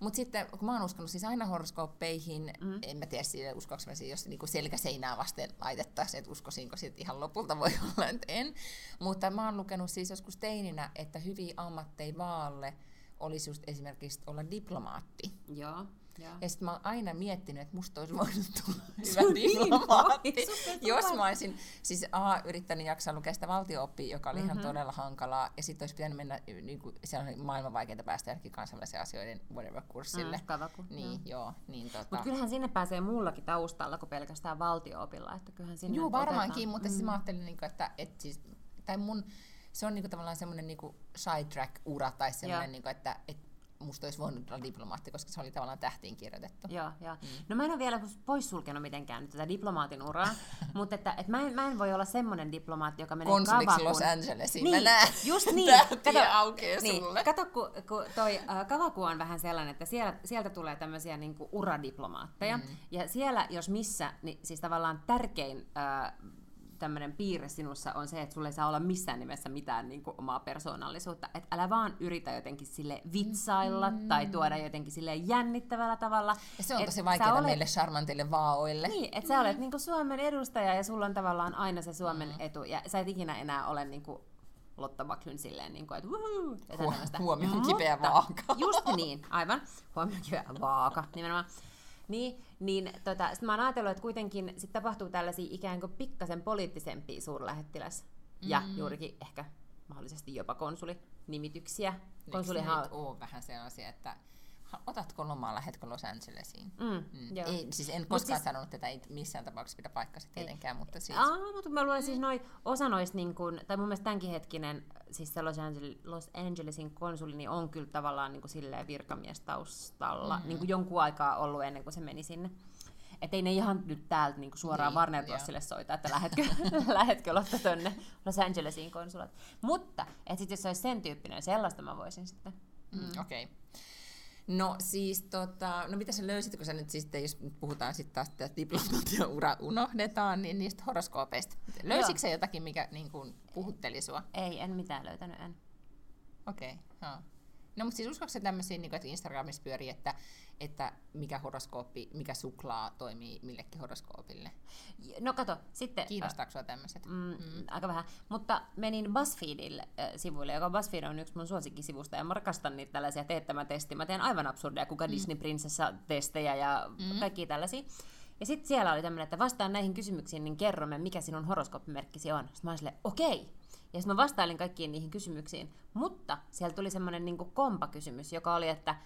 Speaker 1: mut sitten, kun mä oon uskonut siis aina horoskooppeihin, mm. en mä tiedä siitä, uskoinko mä siihen, jos niinku selkäseinää vasten laitettaisiin, että uskoisinko sitten ihan lopulta, voi olla, että en. Mutta mä oon lukenut siis joskus teininä, että hyviä ammatteja vaalle olisi just esimerkiksi olla diplomaatti.
Speaker 2: Joo, joo.
Speaker 1: Ja sitten mä oon aina miettinyt, että musta olisi voinut tulla hyvä
Speaker 2: niin
Speaker 1: diplomaatti,
Speaker 2: olisi
Speaker 1: jos mä olisin siis A, yrittänyt jaksaa lukea sitä valtio-oppia, joka oli mm-hmm. ihan todella hankalaa, ja sitten olisi pitänyt mennä, niin kuin, se on maailman vaikeinta päästä johonkin kansainvälisen asioiden whatever-kurssille.
Speaker 2: Mm, kavaku,
Speaker 1: Niin, joo. Niin, tota...
Speaker 2: Mutta kyllähän sinne pääsee muullakin taustalla kuin pelkästään valtio-opilla. Että kyllähän sinne
Speaker 1: Joo, varmaankin,
Speaker 2: otetaan.
Speaker 1: mutta siis mä ajattelin, niin kuin, että, että siis, tai mun, se on niin kuin, tavallaan semmoinen niin sidetrack-ura, tai semmoinen,
Speaker 2: Joo.
Speaker 1: niin kuin, että, että musta olisi voinut olla diplomaatti, koska se oli tavallaan tähtiin kirjoitettu.
Speaker 2: Joo, joo. Mm. No mä en ole vielä poissulkenut mitenkään nyt tätä diplomaatin uraa, mutta että, että mä, en, mä en voi olla semmoinen diplomaatti, joka menee
Speaker 1: Konsuliksi
Speaker 2: kavakun...
Speaker 1: Los Angelesiin,
Speaker 2: Niin,
Speaker 1: mä näen.
Speaker 2: just niin.
Speaker 1: Tähtiä aukeaa
Speaker 2: niin,
Speaker 1: sulle.
Speaker 2: Kato, kun, kun toi äh, kavaku on vähän sellainen, että siellä, sieltä tulee tämmöisiä niin uradiplomaatteja, mm. ja siellä, jos missä, niin siis tavallaan tärkein äh, tämmöinen piirre sinussa on se, että sulle ei saa olla missään nimessä mitään niin kuin, omaa persoonallisuutta. Että älä vaan yritä jotenkin sille vitsailla mm. tai tuoda jotenkin sille jännittävällä tavalla.
Speaker 1: Ja se on
Speaker 2: Et
Speaker 1: tosi vaikeaa
Speaker 2: olet-
Speaker 1: meille charmantille vaaoille.
Speaker 2: Niin, että sä olet niinku Suomen edustaja ja sulla on tavallaan aina se Suomen mm. etu. Ja sä et ikinä enää ole niinku Lotta Backlund silleen, niinku, että wuhuu, ja
Speaker 1: Huo-
Speaker 2: tämmöistä.
Speaker 1: huomion kipeä vaaka.
Speaker 2: Just niin, aivan. Huomion kipeä vaaka, nimenomaan. Niin, niin tota, sit mä oon ajatellut, että kuitenkin sit tapahtuu tällaisia ikään kuin pikkasen poliittisempia suurlähettiläs ja
Speaker 1: Mm.
Speaker 2: juurikin ehkä mahdollisesti jopa konsulinimityksiä. Konsulihan
Speaker 1: ole vähän sellaisia, että otatko lomaa, lähetkö Los Angelesiin?
Speaker 2: Mm,
Speaker 1: Mm.
Speaker 2: joo.
Speaker 1: Ei, siis en
Speaker 2: Mut
Speaker 1: koskaan
Speaker 2: siis-
Speaker 1: sanonut, että ei missään tapauksessa pidä paikkansa tietenkään, mutta siis...
Speaker 2: Aa, mutta mä luulen siis noi, osa noista, niin kun, tai mun mielestä tämänkin hetkinen, siis se Los, Angeles, Los Angelesin konsuli, niin on kyllä tavallaan niin kuin silleen virkamiestaustalla, mm-hmm. niin kuin jonkun aikaa ollut ennen kuin se meni sinne. Että ei ne ihan nyt täältä niin suoraan
Speaker 1: Niin,
Speaker 2: Warner Brosille soita, että lähetkö, lähetkö Lotta tonne Los Angelesiin konsulat. Mutta, että sit jos se olisi sen tyyppinen, sellaista mä voisin sitten.
Speaker 1: Mm. Okei. Okay. No siis, tota, no mitä sä löysit, kun sä nyt siis, jos puhutaan sitten taas tästä diplomatia ura unohdetaan, niin niistä horoskoopeista. Löysitkö sä jotakin, mikä niin kuin, puhutteli sua?
Speaker 2: Ei, en mitään löytänyt, en.
Speaker 1: Okei, okay. No mutta siis uskoako se tämmöisiä, niin kuin, että Instagramissa pyörii, että, että mikä horoskooppi, mikä suklaa toimii millekin horoskoopille?
Speaker 2: No kato, sitten...
Speaker 1: Kiinnostaako sua tämmöiset?
Speaker 2: Mm, mm. Aika vähän. Mutta menin BuzzFeedille äh, sivuille, joka BuzzFeed on yksi mun suosikkisivusta, ja mä rakastan niitä tällaisia teettämätestiä. Mä teen aivan absurdeja, kuka mm. Disney-prinsessa-testejä ja mm. kaikkia tällaisia. Ja sitten siellä oli tämmöinen, että vastaan näihin kysymyksiin, niin kerromme, mikä sinun horoskooppimerkkisi on. Sitten mä olin silleen, okei. Ja sitten mä vastailin kaikkiin niihin kysymyksiin. Mutta siellä tuli semmoinen niin kompakysymys, joka oli, että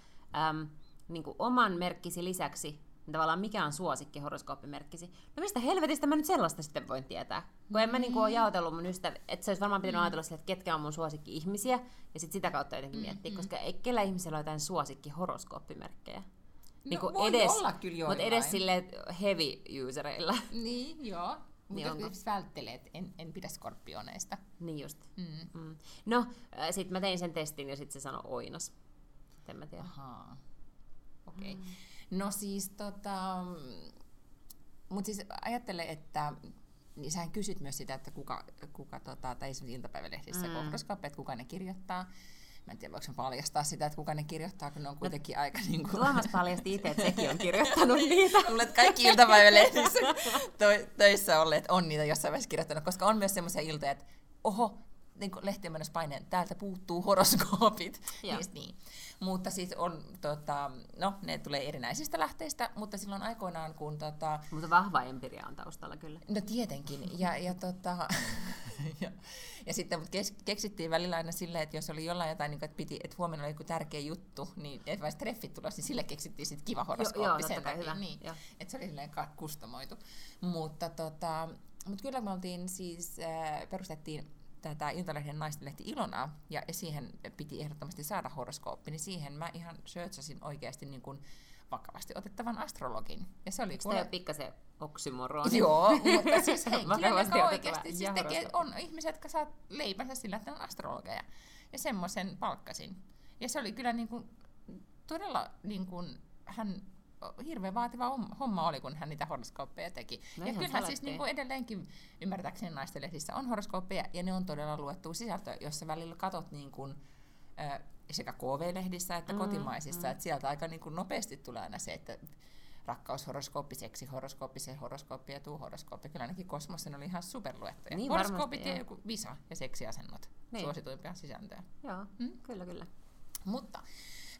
Speaker 2: äm, niin oman merkkisi lisäksi niin tavallaan mikä on suosikki horoskooppimerkkisi. No mistä helvetistä mä nyt sellaista sitten voin tietää? Kun en mä niinku ole jaotellut mun ystävä, että se olisi varmaan pitänyt ajatella sille, että ketkä on mun suosikki ihmisiä, ja sitten sitä kautta jotenkin miettiä, koska ei kellä ihmisellä ole jotain suosikki horoskooppimerkkejä.
Speaker 1: No, voi olla kyllä
Speaker 2: Mutta edes sille heavy usereilla.
Speaker 1: Niin, joo. Mutta
Speaker 2: Niin
Speaker 1: niin
Speaker 2: onko?
Speaker 1: välttelee, että en, en pidä skorpioneista.
Speaker 2: niin just.
Speaker 1: Mm.
Speaker 2: Mm. No, sitten mä tein sen testin ja sitten se sanoi oinas. En mä tiedä.
Speaker 1: Ahaa. Okei. Okay. No siis tota... Mutta siis ajattele, että niin sähän kysyt myös sitä, että kuka, kuka tota, tai esimerkiksi iltapäivälehdissä mm. että kuka ne kirjoittaa. Mä en tiedä, voiko paljastaa sitä, että kuka ne kirjoittaa, kun ne on kuitenkin no, aika niin kuin...
Speaker 2: Tuomas paljasti itse, että sekin on kirjoittanut niitä.
Speaker 1: Että kaikki iltapäivälehdissä tö- töissä olleet on niitä jossain vaiheessa kirjoittanut, koska on myös semmoisia iltoja, että oho, niin lehtien mennessä paineen, täältä puuttuu horoskoopit.
Speaker 2: Joo.
Speaker 1: niin, niin. Mutta siis on, tota, no ne tulee erinäisistä lähteistä, mutta silloin aikoinaan kun tota,
Speaker 2: Mutta vahva empiria on taustalla kyllä.
Speaker 1: No tietenkin. Ja, ja, tota, ja, ja sitten mut kes, keksittiin välillä aina silleen, että jos oli jollain jotain, niin kuin, että, piti, että huomenna oli joku tärkeä juttu, niin että vaikka treffit tulossa, niin sille keksittiin sitten kiva horoskooppi
Speaker 2: joo,
Speaker 1: sen
Speaker 2: totta kai,
Speaker 1: takia.
Speaker 2: hyvä.
Speaker 1: Niin,
Speaker 2: Joo.
Speaker 1: että se oli silleen kustomoitu. Mutta tota, mut kyllä me oltiin siis, äh, perustettiin tätä Iltalehden naistenlehti Ilonaa, ja, siihen piti ehdottomasti saada horoskooppi, niin siihen mä ihan searchasin oikeasti niin kuin vakavasti otettavan astrologin. Ja se oli
Speaker 2: Eikö
Speaker 1: kuule-
Speaker 2: pikkasen oksymoroni?
Speaker 1: Joo, mutta siis henkilö, joka oikeasti siis tekee, on ihmiset, jotka saa leipänsä sillä, että on astrologeja. Ja semmoisen palkkasin. Ja se oli kyllä niin kuin, todella niin kuin, hän hirveän vaativa hom- homma oli, kun hän niitä horoskooppeja teki.
Speaker 2: No
Speaker 1: ja kyllähän siis niin kuin edelleenkin ymmärtääkseni naisten lehdissä on horoskooppeja, ja ne on todella luettu sisältö, jossa välillä katot niin kuin, ö, sekä KV-lehdissä että
Speaker 2: Mm,
Speaker 1: kotimaisissa,
Speaker 2: mm.
Speaker 1: että sieltä aika niin kuin nopeasti tulee aina se, että rakkaushoroskooppi, seksihoroskooppi, se horoskooppi ja tuu horoskooppi. Kyllä ainakin Kosmosen oli ihan superluettuja.
Speaker 2: Niin,
Speaker 1: Horoskoopit
Speaker 2: varmasti,
Speaker 1: ja joku visa ja seksiasennot,
Speaker 2: Niin.
Speaker 1: suosituimpia sisältöjä.
Speaker 2: Joo,
Speaker 1: Mm?
Speaker 2: kyllä, kyllä.
Speaker 1: Mutta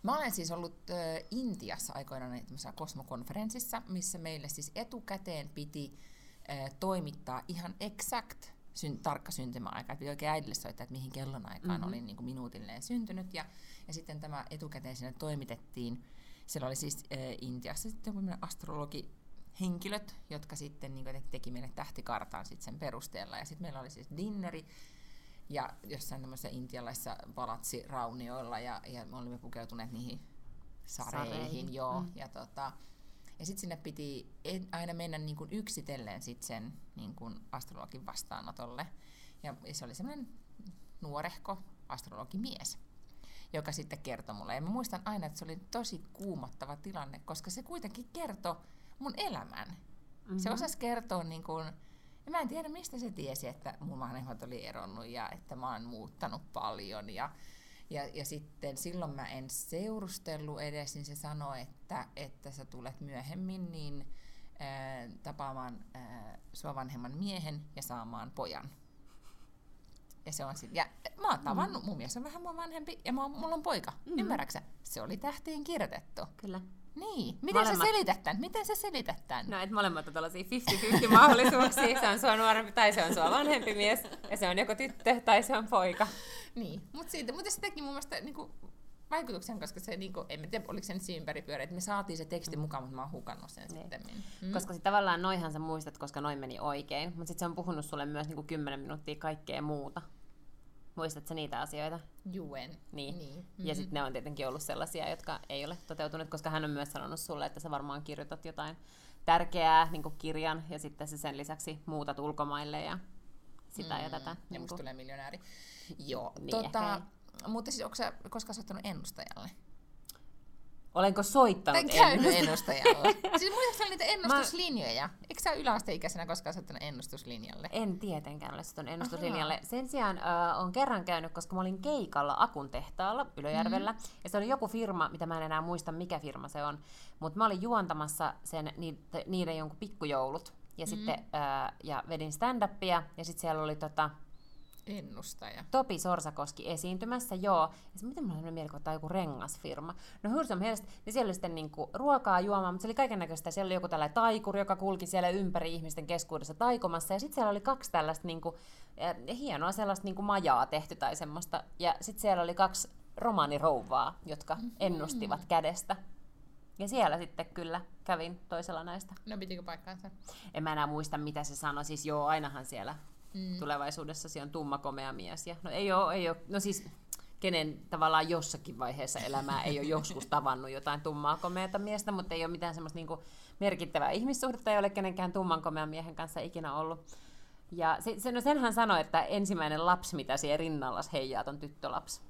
Speaker 1: mä olen siis ollut ö, Intiassa aikoinaan tämmöisessä kosmokonferenssissa, missä meille siis etukäteen piti ö, toimittaa ihan exact syn, tarkka syntymäaika. Että piti oikein äidille soittaa, että mihin kellonaikaan
Speaker 2: Mhm.
Speaker 1: mm-hmm. olin niin kuin minuutilleen syntynyt. Ja, ja sitten tämä etukäteen sinne toimitettiin. Siellä oli siis ö, Intiassa sitten joku astrologi henkilöt, jotka sitten niin kuin, teki meille tähtikartan sit sen perusteella. Ja sitten meillä oli siis dinneri, ja jossain tämmöisessä intialaisissa palatsiraunioilla ja, ja me olimme pukeutuneet niihin sareihin,
Speaker 2: Sareihin,
Speaker 1: joo.
Speaker 2: mm.
Speaker 1: Ja, tota, ja sitten sinne piti aina mennä niin kuin yksitellen sit sen niin kuin astrologin vastaanotolle. Ja se oli semmoinen nuorehko astrologimies, joka sitten kertoi mulle. Ja mä muistan aina, että se oli tosi kuumottava tilanne, koska se kuitenkin kertoi mun elämän. Mm-hmm. Se osasi kertoa niin kuin, ja mä en tiedä mistä se tiesi, että mun vanhemmat oli eronnut ja että mä oon muuttanut paljon. Ja, ja, ja sitten silloin mä en seurustellut edes, niin se sanoi, että, että sä tulet myöhemmin niin ää, tapaamaan ää, sua vanhemman miehen ja saamaan pojan. Ja se on sit, ja mä oon tavannut, mun mies on vähän mua vanhempi ja mä oon, mulla on poika. Mm-hmm. Ymmärräksä? Se oli tähtiin kirjoitettu.
Speaker 2: Kyllä.
Speaker 1: Niin. Miten
Speaker 2: Molemmat-
Speaker 1: sä selität tämän? Miten sä selität tämän?
Speaker 2: No, että molemmat on tällaisia 50-50 mahdollisuuksia. Se on sua nuorempi tai se on sua vanhempi mies. Ja se on joko tyttö tai se on poika.
Speaker 1: Niin, mutta siitä, mutta se teki mun mielestä niinku, vaikutuksen, koska se, niinku, en mä tiedä, oliko se nyt siinä ympäripyörä, että me saatiin se teksti mukaan, mutta mä oon hukannut sen
Speaker 2: Niin.
Speaker 1: sitten.
Speaker 2: Mm. Koska sit tavallaan noihan sä muistat, koska noin meni oikein. Mutta sitten se on puhunut sulle myös niinku 10 minuuttia kaikkea muuta. Muistatko niitä asioita?
Speaker 1: Juen.
Speaker 2: Niin.
Speaker 1: niin.
Speaker 2: Mm-hmm. Ja sitten ne on tietenkin ollut sellaisia, jotka ei ole toteutunut, koska hän on myös sanonut sulle, että sä varmaan kirjoitat jotain tärkeää niin kirjan ja sitten sä sen lisäksi muutat ulkomaille ja sitä mm, ja tätä.
Speaker 1: Ja
Speaker 2: Niin
Speaker 1: musta tulee miljonääri. Joo.
Speaker 2: Niin,
Speaker 1: tota, mutta siis onko sä koskaan soittanut ennustajalle?
Speaker 2: Olenko soittanut
Speaker 1: käynyt
Speaker 2: ennustus-
Speaker 1: ennustajalle? siis muistatko niitä ennustuslinjoja? Eikö sä yläasteikäisenä koskaan soittanut ennustuslinjalle?
Speaker 2: En tietenkään ole sitten ennustuslinjalle. Sen sijaan äh, on kerran käynyt, koska mä olin keikalla Akun tehtaalla Ylöjärvellä. Mm. Ja se oli joku firma, mitä mä en enää muista, mikä firma se on. Mutta mä olin juontamassa sen, niiden, niiden jonkun pikkujoulut. Ja, mm. sitten, äh, ja vedin stand-upia. Ja sitten siellä oli tota,
Speaker 1: Ennustaja.
Speaker 2: Topi Sorsakoski esiintymässä, joo. Ja sit, miten mulla on sellainen mielikuva, että tämä on joku rengasfirma. No Hursom Helst, niin siellä oli sitten niinku ruokaa juomaan, mutta se oli kaiken näköistä. Siellä oli joku tällainen taikuri, joka kulki siellä ympäri ihmisten keskuudessa taikomassa. Ja sitten siellä oli kaksi tällaista niinku, eh, hienoa sellaista niinku majaa tehty tai semmoista. Ja sitten siellä oli kaksi romaanirouvaa, jotka ennustivat kädestä. Ja siellä sitten kyllä kävin toisella näistä.
Speaker 1: No pitikö paikkaansa?
Speaker 2: En mä enää muista, mitä se sanoi. Siis joo, ainahan siellä
Speaker 1: Mm.
Speaker 2: tulevaisuudessa se on tumma komea mies. Ja, no ei ole, ei ole, no siis kenen tavallaan jossakin vaiheessa elämää ei ole joskus tavannut jotain tummaa komeata miestä, mutta ei ole mitään semmoista niinku merkittävää ihmissuhdetta, ei ole kenenkään tumman komean miehen kanssa ikinä ollut. Ja se, se, no sen hän sanoi, että ensimmäinen lapsi, mitä siellä rinnallas heijaat, on tyttölapsi.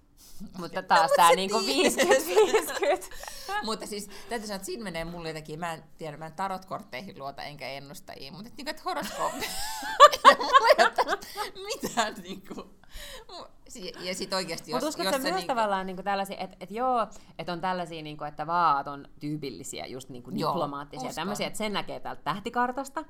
Speaker 2: Mutta taas
Speaker 1: mut
Speaker 2: tämä niinku
Speaker 1: tiedät.
Speaker 2: 50-50.
Speaker 1: mutta siis täytyy sanoa, että siinä menee mulle jotenkin, mä en tiedä, mä en tarotkortteihin luota enkä ennustajiin, mutta niinku, että horoskooppi. mulla ei ole tästä mitään niinku, Ja sit oikeesti, jos,
Speaker 2: Mutta uskotko myös
Speaker 1: niinku-
Speaker 2: tavallaan niinku tällaisia, että et joo, että on tällaisia, niinku, että vaat on tyypillisiä, just niinku
Speaker 1: Joo,
Speaker 2: diplomaattisia,
Speaker 1: uskon.
Speaker 2: tämmöisiä, että sen näkee täältä tähtikartasta.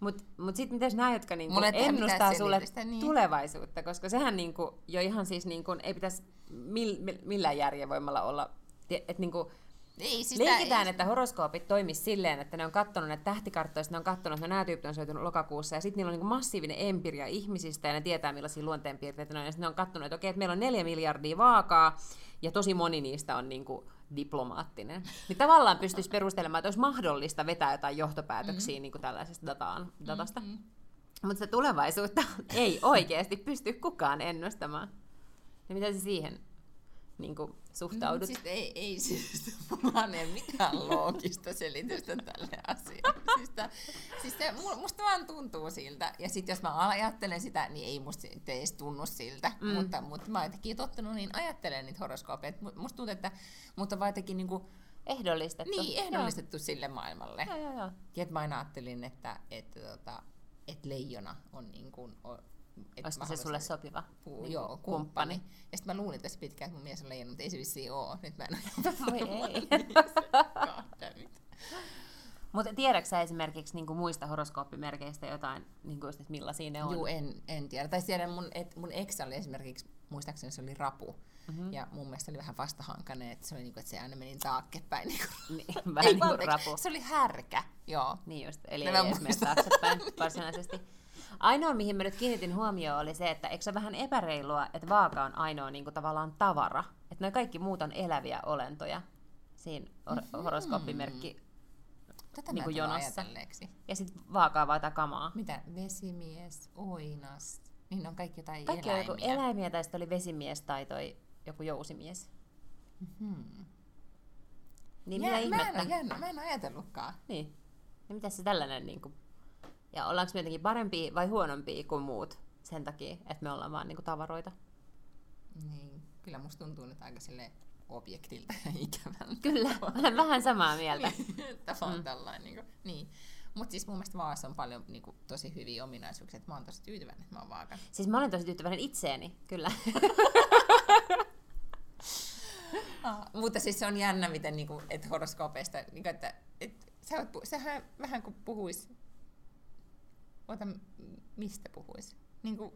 Speaker 2: Mutta mut sitten mitäs nämä, jotka niinku
Speaker 1: ei
Speaker 2: ennustaa sulle
Speaker 1: niin.
Speaker 2: tulevaisuutta, koska sehän niinku, jo ihan siis niinku, ei pitäisi mil, mil, millään järjenvoimalla olla, että niinku,
Speaker 1: Ei, siis
Speaker 2: Leikitään,
Speaker 1: tää,
Speaker 2: että horoskoopit toimis silleen, että ne on kattonut näitä tähtikarttoista, ne on kattonut, että nämä tyypit on syötynyt lokakuussa, ja sitten niillä on niin massiivinen empiria ihmisistä, ja ne tietää millaisia luonteenpiirteitä ne on, ja sitten ne on kattonut, että okei, että meillä on neljä miljardia vaakaa, ja tosi moni niistä on niin kuin diplomaattinen. Niin tavallaan pystyisi perustelemaan, että olisi mahdollista vetää jotain johtopäätöksiä mm. niin kuin tällaisesta dataan, datasta. Mm-hmm. Mutta se tulevaisuutta ei oikeasti pysty kukaan ennustamaan. Ja mitä se siihen niin kuin, suhtaudut?
Speaker 1: Mm, siis ei, ei siis, mulla ei mitään loogista selitystä tälle asialle. Siis, tää, siis se, mu- musta vaan tuntuu siltä. Ja sitten jos mä ajattelen sitä, niin ei musta edes tunnu siltä. Mm. Mutta, mutta mä oon jotenkin tottunut niin ajattelen niitä horoskoopeja. että mu- Musta tuntuu, että mutta vaan jotenkin niinku,
Speaker 2: Ehdollistettu.
Speaker 1: niin, ehdollistettu sille maailmalle.
Speaker 2: Joo, joo, joo.
Speaker 1: Ja että mä aina ajattelin, että, että, tota, että leijona on niin kuin, että
Speaker 2: Olisiko se sulle sopiva? Niin
Speaker 1: joo,
Speaker 2: kuin
Speaker 1: kumppani. Ja sitten mä luulin tässä pitkään, että mun mies on leijona, mutta ei se vissiin oo. Nyt mä en
Speaker 2: Voi ei. Mutta tiedätkö sä esimerkiksi niinku muista horoskooppimerkeistä jotain, niinku just, että millaisia ne on?
Speaker 1: Juu, en, en tiedä. Tai tiedän, mun, et, mun ex oli esimerkiksi, muistaakseni se oli rapu.
Speaker 2: Mhm.
Speaker 1: Mm-hmm. Ja mun mielestä se oli vähän vastahankainen, että se oli niinku, että se aina meni taakkepäin. Niinku.
Speaker 2: Niin, vähän niin kuin rapu.
Speaker 1: Se oli härkä, joo.
Speaker 2: Niin just, eli
Speaker 1: No
Speaker 2: ei edes mene taaksepäin varsinaisesti. Ainoa, mihin mä nyt kiinnitin huomioon, oli se, että eikö se vähän epäreilua, että vaaka on ainoa niin kuin, tavallaan tavara. Että noi kaikki muut on eläviä olentoja siinä hor-
Speaker 1: Mhm.
Speaker 2: horoskooppimerkki.
Speaker 1: Tätä en tullut
Speaker 2: jonossa. Ja sitten vaakaa vaan kamaa.
Speaker 1: Mitä? Vesimies, oinas. Niin on kaikki jotain
Speaker 2: Kaikki on joku
Speaker 1: eläimiä.
Speaker 2: eläimiä, tai sitten oli vesimies tai toi joku jousimies.
Speaker 1: Hmm.
Speaker 2: Niin
Speaker 1: Jää,
Speaker 2: mitä
Speaker 1: mä, en ole, mä en ole ajatellutkaan.
Speaker 2: Niin. Ja mitä se tällainen, niin kuin, ja ollaanko me jotenkin parempia vai huonompia kuin muut sen takia, että me ollaan vaan niin kuin, tavaroita?
Speaker 1: Niin. Kyllä musta tuntuu nyt aika sille objektilta ja ikävältä.
Speaker 2: Kyllä, olen vähän samaa mieltä.
Speaker 1: Että vaan mm. tällainen. Niin, kuin, niin. Mutta siis mun mielestä vaassa on paljon niin kuin, tosi hyviä ominaisuuksia. Että mä oon tosi tyytyväinen, että mä oon vaaka.
Speaker 2: Siis mä olen tosi tyytyväinen itseeni, kyllä.
Speaker 1: Ah, mutta siis se on jännä, miten niin kuin, et horoskoopeista, niin kuin, että et, sä oot, sähän vähän kuin puhuis, ota, mistä puhuis? Niin kuin,